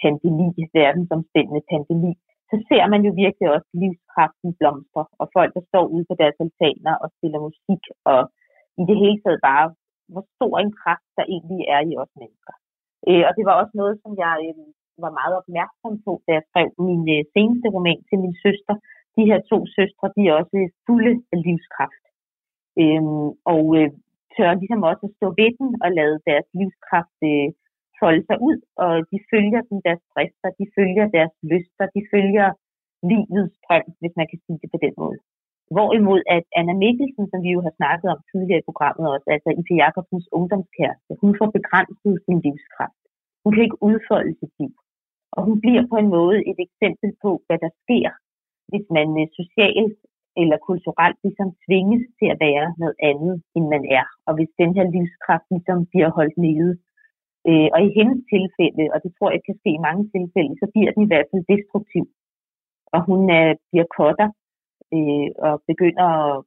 pandemi, verdensomspændende pandemi, så ser man jo virkelig også livskraften blomstre, og folk, der står ude på deres altaner og spiller musik, og i det hele taget bare, hvor stor en kraft der egentlig er i os mennesker. Øh, og det var også noget, som jeg øh, var meget opmærksom på, da jeg skrev min øh, seneste roman til min søster. De her to søstre, de er også fulde af livskraft. Øhm, og øh, tør ligesom også at stå ved den og lade deres livskraft øh, folde sig ud, og de følger den deres drifter, de følger deres lyster, de følger livets drøm, hvis man kan sige det på den måde. Hvorimod at Anna Mikkelsen, som vi jo har snakket om tidligere i programmet også, altså Ife Jacobsens ungdomskæreste, hun får begrænset sin livskraft. Hun kan ikke udfolde sit liv. Og hun bliver på en måde et eksempel på, hvad der sker, hvis man øh, socialt eller kulturelt ligesom tvinges til at være noget andet, end man er. Og hvis den her livskraft ligesom bliver holdt nede. Øh, og i hendes tilfælde, og det tror jeg kan ske i mange tilfælde, så bliver den i hvert fald destruktiv. Og hun er, bliver kotter øh, og begynder at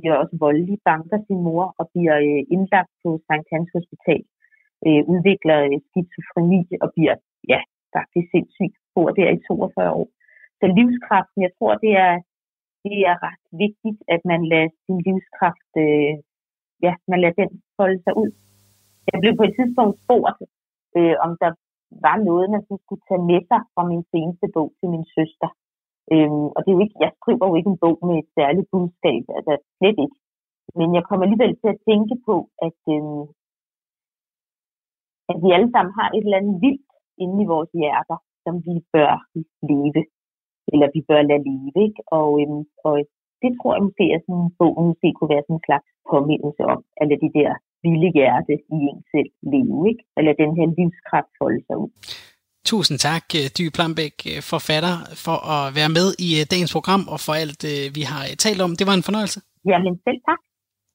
bliver også voldelig, banker sin mor og bliver øh, indlagt på Sankt Hans Hospital. Øh, udvikler øh, skizofreni og bliver ja, faktisk sindssygt, bor der i 42 år. Så livskraften, jeg tror, det er det er ret vigtigt, at man lader sin livskraft, øh, ja, man lader den folde sig ud. Jeg blev på et tidspunkt spurgt, øh, om der var noget, man skulle tage med sig fra min seneste bog til min søster. Øhm, og det er jo ikke, jeg skriver jo ikke en bog med et særligt budskab, altså slet ikke. Men jeg kommer alligevel til at tænke på, at, øhm, at vi alle sammen har et eller andet vildt inde i vores hjerter, som vi bør leve eller vi bør lade leve. Ikke? Og, øhm, og det tror jeg måske, at sådan en bog måske kunne være sådan en slags påmindelse om, at lade de der vilde hjerte i en selv leve, ikke? eller den her livskraft folde sig ud. Tusind tak, øh, Dy Plambæk, øh, forfatter, for at være med i øh, dagens program og for alt, vi har talt om. Det var en fornøjelse. Jamen selv tak.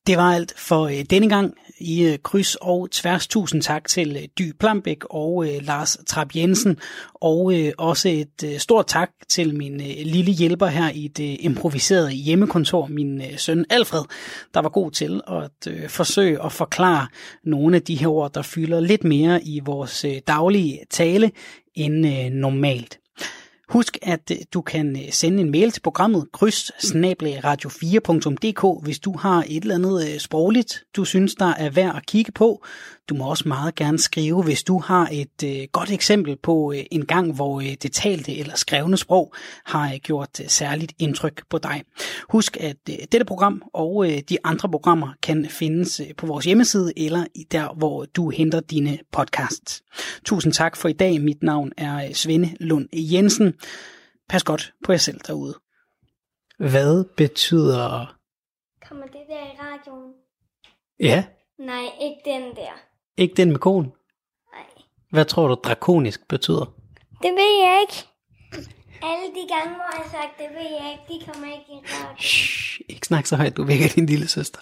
Det var alt for øh, denne gang i øh, kryds og tværs. Tusind tak til øh, Dy Plambæk og Lars Trap Jensen. Og også et stort tak til min lille hjælper her i det improviserede hjemmekontor, min søn Alfred, der var god til at forsøge at forklare nogle af de her ord, der fylder lidt mere i vores daglige tale end normalt. Husk, at øh, du kan øh, sende en mail til programmet kryds radio4.dk, hvis du har et eller andet øh, sprogligt, du synes, der er værd at kigge på. Du må også meget gerne skrive, hvis du har et øh, godt eksempel på øh, en gang, hvor øh, det talte eller skrevne sprog har øh, gjort øh, særligt indtryk på dig. Husk, at øh, dette program og øh, de andre programmer kan findes øh, på vores hjemmeside eller der, hvor du henter dine podcasts. Tusind tak for i dag. Mit navn er øh, Svende Lund Jensen. Pas godt på jer selv derude. Hvad betyder... Kommer det der i radioen? Ja, Nej, ikke den der. Ikke den med konen. Nej. Hvad tror du drakonisk betyder? Det ved jeg ikke. Alle de gange, hvor jeg har sagt, det ved jeg ikke, de kommer ikke i radioen. Shh, ikke snak så højt, du vækker din lille søster.